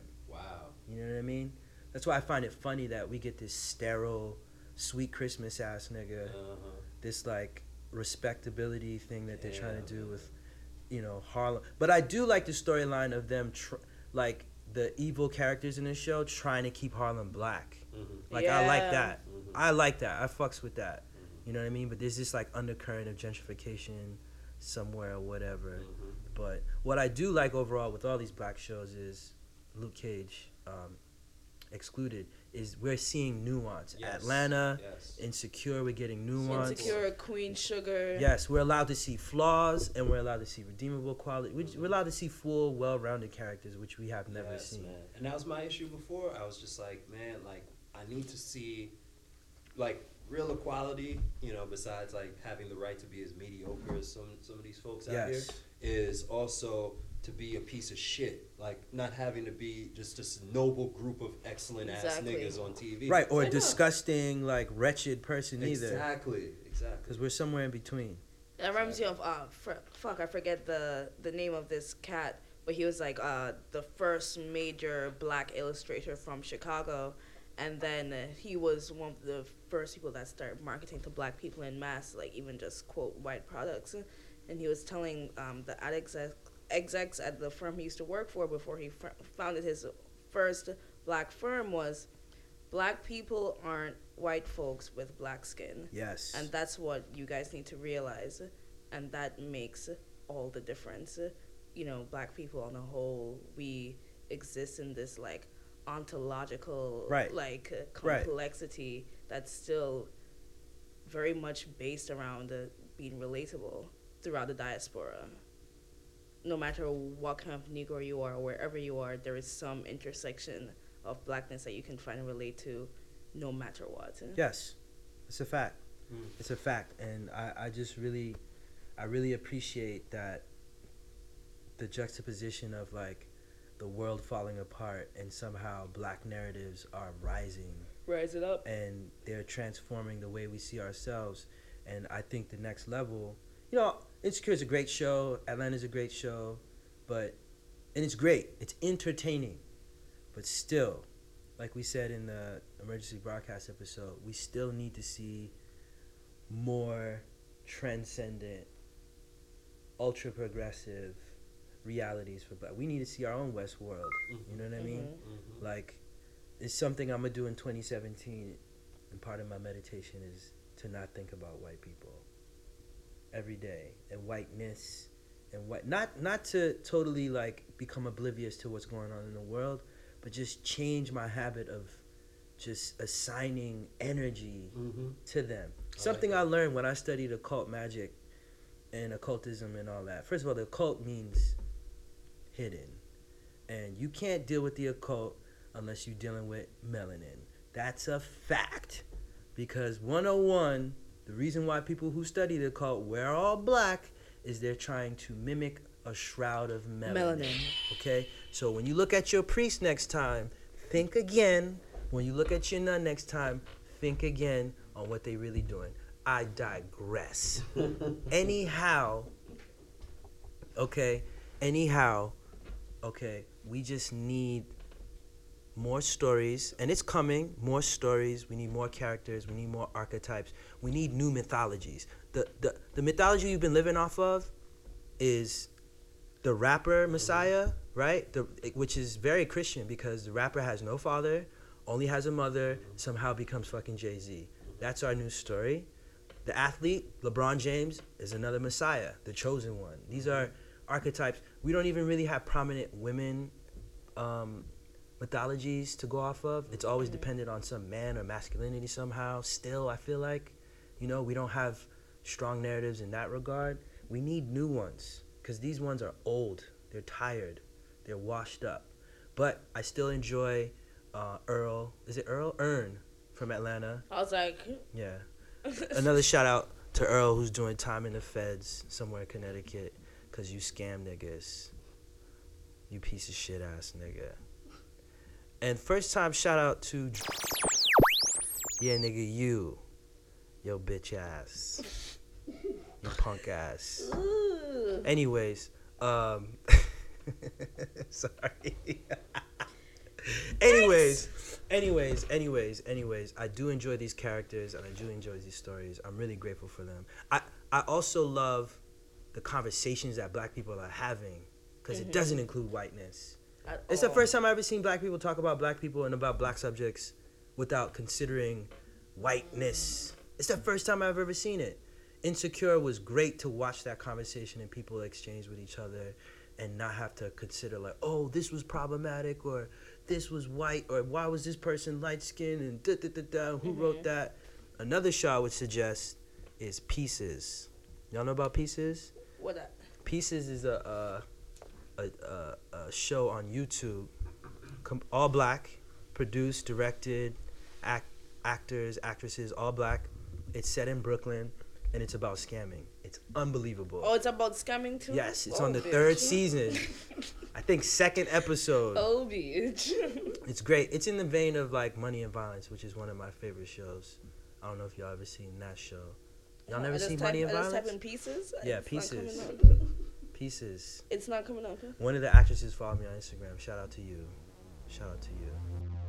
Wow. You know what I mean? That's why I find it funny that we get this sterile, sweet Christmas ass nigga, Uh-huh. this like respectability thing that they're trying to do man. with, you know, Harlem. But I do like the storyline of them, tr- like the evil characters in the show trying to keep Harlem black. Mhm. Like I like Yeah. that. Mhm. I like that. I fucks with that. Mhm. You know what I mean? But there's this like undercurrent of gentrification somewhere or whatever. Mhm. But what I do like overall with all these black shows is Luke Cage um, excluded is we're seeing nuance. Yes. Atlanta, Yes. Insecure, we're getting nuance. Insecure, Queen Sugar. Yes, we're allowed to see flaws and we're allowed to see redeemable quality. We're we're allowed to see full, well-rounded characters, which we have never Yes, seen. man. And that was my issue before. I was just like, man, like I need to see like real equality, you know, besides like having the right to be as mediocre as some some of these folks out here Yes. is also to be a piece of shit. Like not having to be just this noble group of excellent Exactly. ass niggas on TV. Right, or I know. disgusting, like wretched person either. Exactly. Exactly. Because we're somewhere in between. That reminds me of uh, fr- fuck, I forget the the name of this cat, but he was like uh the first major black illustrator from Chicago, and then uh, he was one of the first people that started marketing to black people in mass, like even just quote white products, and he was telling um the ad exec- execs at the firm he used to work for before he fr- founded his first black firm was, black people aren't white folks with black skin. Yes. And that's what you guys need to realize. And that makes all the difference. You know, black people on the whole, we exist in this like ontological Right. like uh, Right. complexity that's still very much based around uh, being relatable throughout the diaspora. No matter what kind of Negro you are, wherever you are, there is some intersection of blackness that you can find and relate to, no matter what. Yes, it's a fact. Mm. It's a fact, and I, I just really, I really appreciate that. The juxtaposition of like, the world falling apart, and somehow black narratives are rising Rise it up. and they're transforming the way we see ourselves. And I think the next level, you know, Insecure is a great show. Atlanta's a great show, but and it's great. It's entertaining, but still, like we said in the emergency broadcast episode, we still need to see more transcendent, ultra progressive realities for black. We need to see our own Westworld. You know what I mean? Mhm. like it's something i'm gonna do in 2017 and part of my meditation is to not think about white people every day and whiteness and what not not to totally like become oblivious to what's going on in the world but just change my habit of just assigning energy Mm-hmm. to them. like Something that. I learned when I studied occult magic and occultism and all that. First of all, the occult means hidden. And you can't deal with the occult unless you're dealing with melanin. That's a fact. Because 101, the reason why people who study the occult wear all black is they're trying to mimic a shroud of melanin. Melanin. Okay? So when you look at your priest next time, think again. When you look at your nun next time, think again on what they really doing. I digress. Anyhow, okay, anyhow, okay, we just need more stories, and it's coming. More stories. We need more characters. We need more archetypes. We need new mythologies. The the the mythology you've been living off of is the rapper Messiah, right? The which is very Christian because the rapper has no father, only has a mother, somehow becomes fucking Jay Z. That's our new story. The athlete, LeBron James, is another Messiah, the chosen one. These are archetypes. We don't even really have prominent women um, mythologies to go off of. It's always dependent on some man or masculinity somehow. Still, I feel like, you know, we don't have strong narratives in that regard. We need new ones because these ones are old. They're tired. They're washed up. But I still enjoy uh, Earl. Is it Earl? Earn from Atlanta. I was like, Yeah. Another shout out to Earl who's doing time in the feds somewhere in Connecticut because you scam niggas. You piece of shit ass nigga. And first time shout out to Yeah nigga you. Yo bitch ass. You punk ass. Ooh. Anyways, um sorry. anyways, anyways, anyways, anyways, I do enjoy these characters and I do enjoy these stories. I'm really grateful for them. I I also love the conversations that black people are having because it doesn't include whiteness. It's the first time I've ever seen black people talk about black people and about black subjects without considering whiteness. It's the first time I've ever seen it. Insecure was great to watch that conversation and people exchange with each other and not have to consider like, oh, this was problematic or this was white or why was this person light skinned and da da da da. Who wrote mm-hmm. that? Another show I would suggest is Pieces. Y'all know about Pieces? What that? Pieces is a a, a, a, a show on YouTube, com- all black, produced, directed, act, actors, actresses, all black. It's set in Brooklyn, and it's about scamming. It's unbelievable. Oh, it's about scamming too. yes, it's Oh, on the bitch. third season. I think second episode. Oh, bitch. It's great. It's in the vein of like Money and Violence, which is one of my favorite shows. I don't know if y'all ever seen that show. Y'all uh, never seen type, Money and I just type in pieces. Yeah, Pieces. Pieces. It's not coming up. One of the actresses followed me on Instagram. Shout out to you. Shout out to you.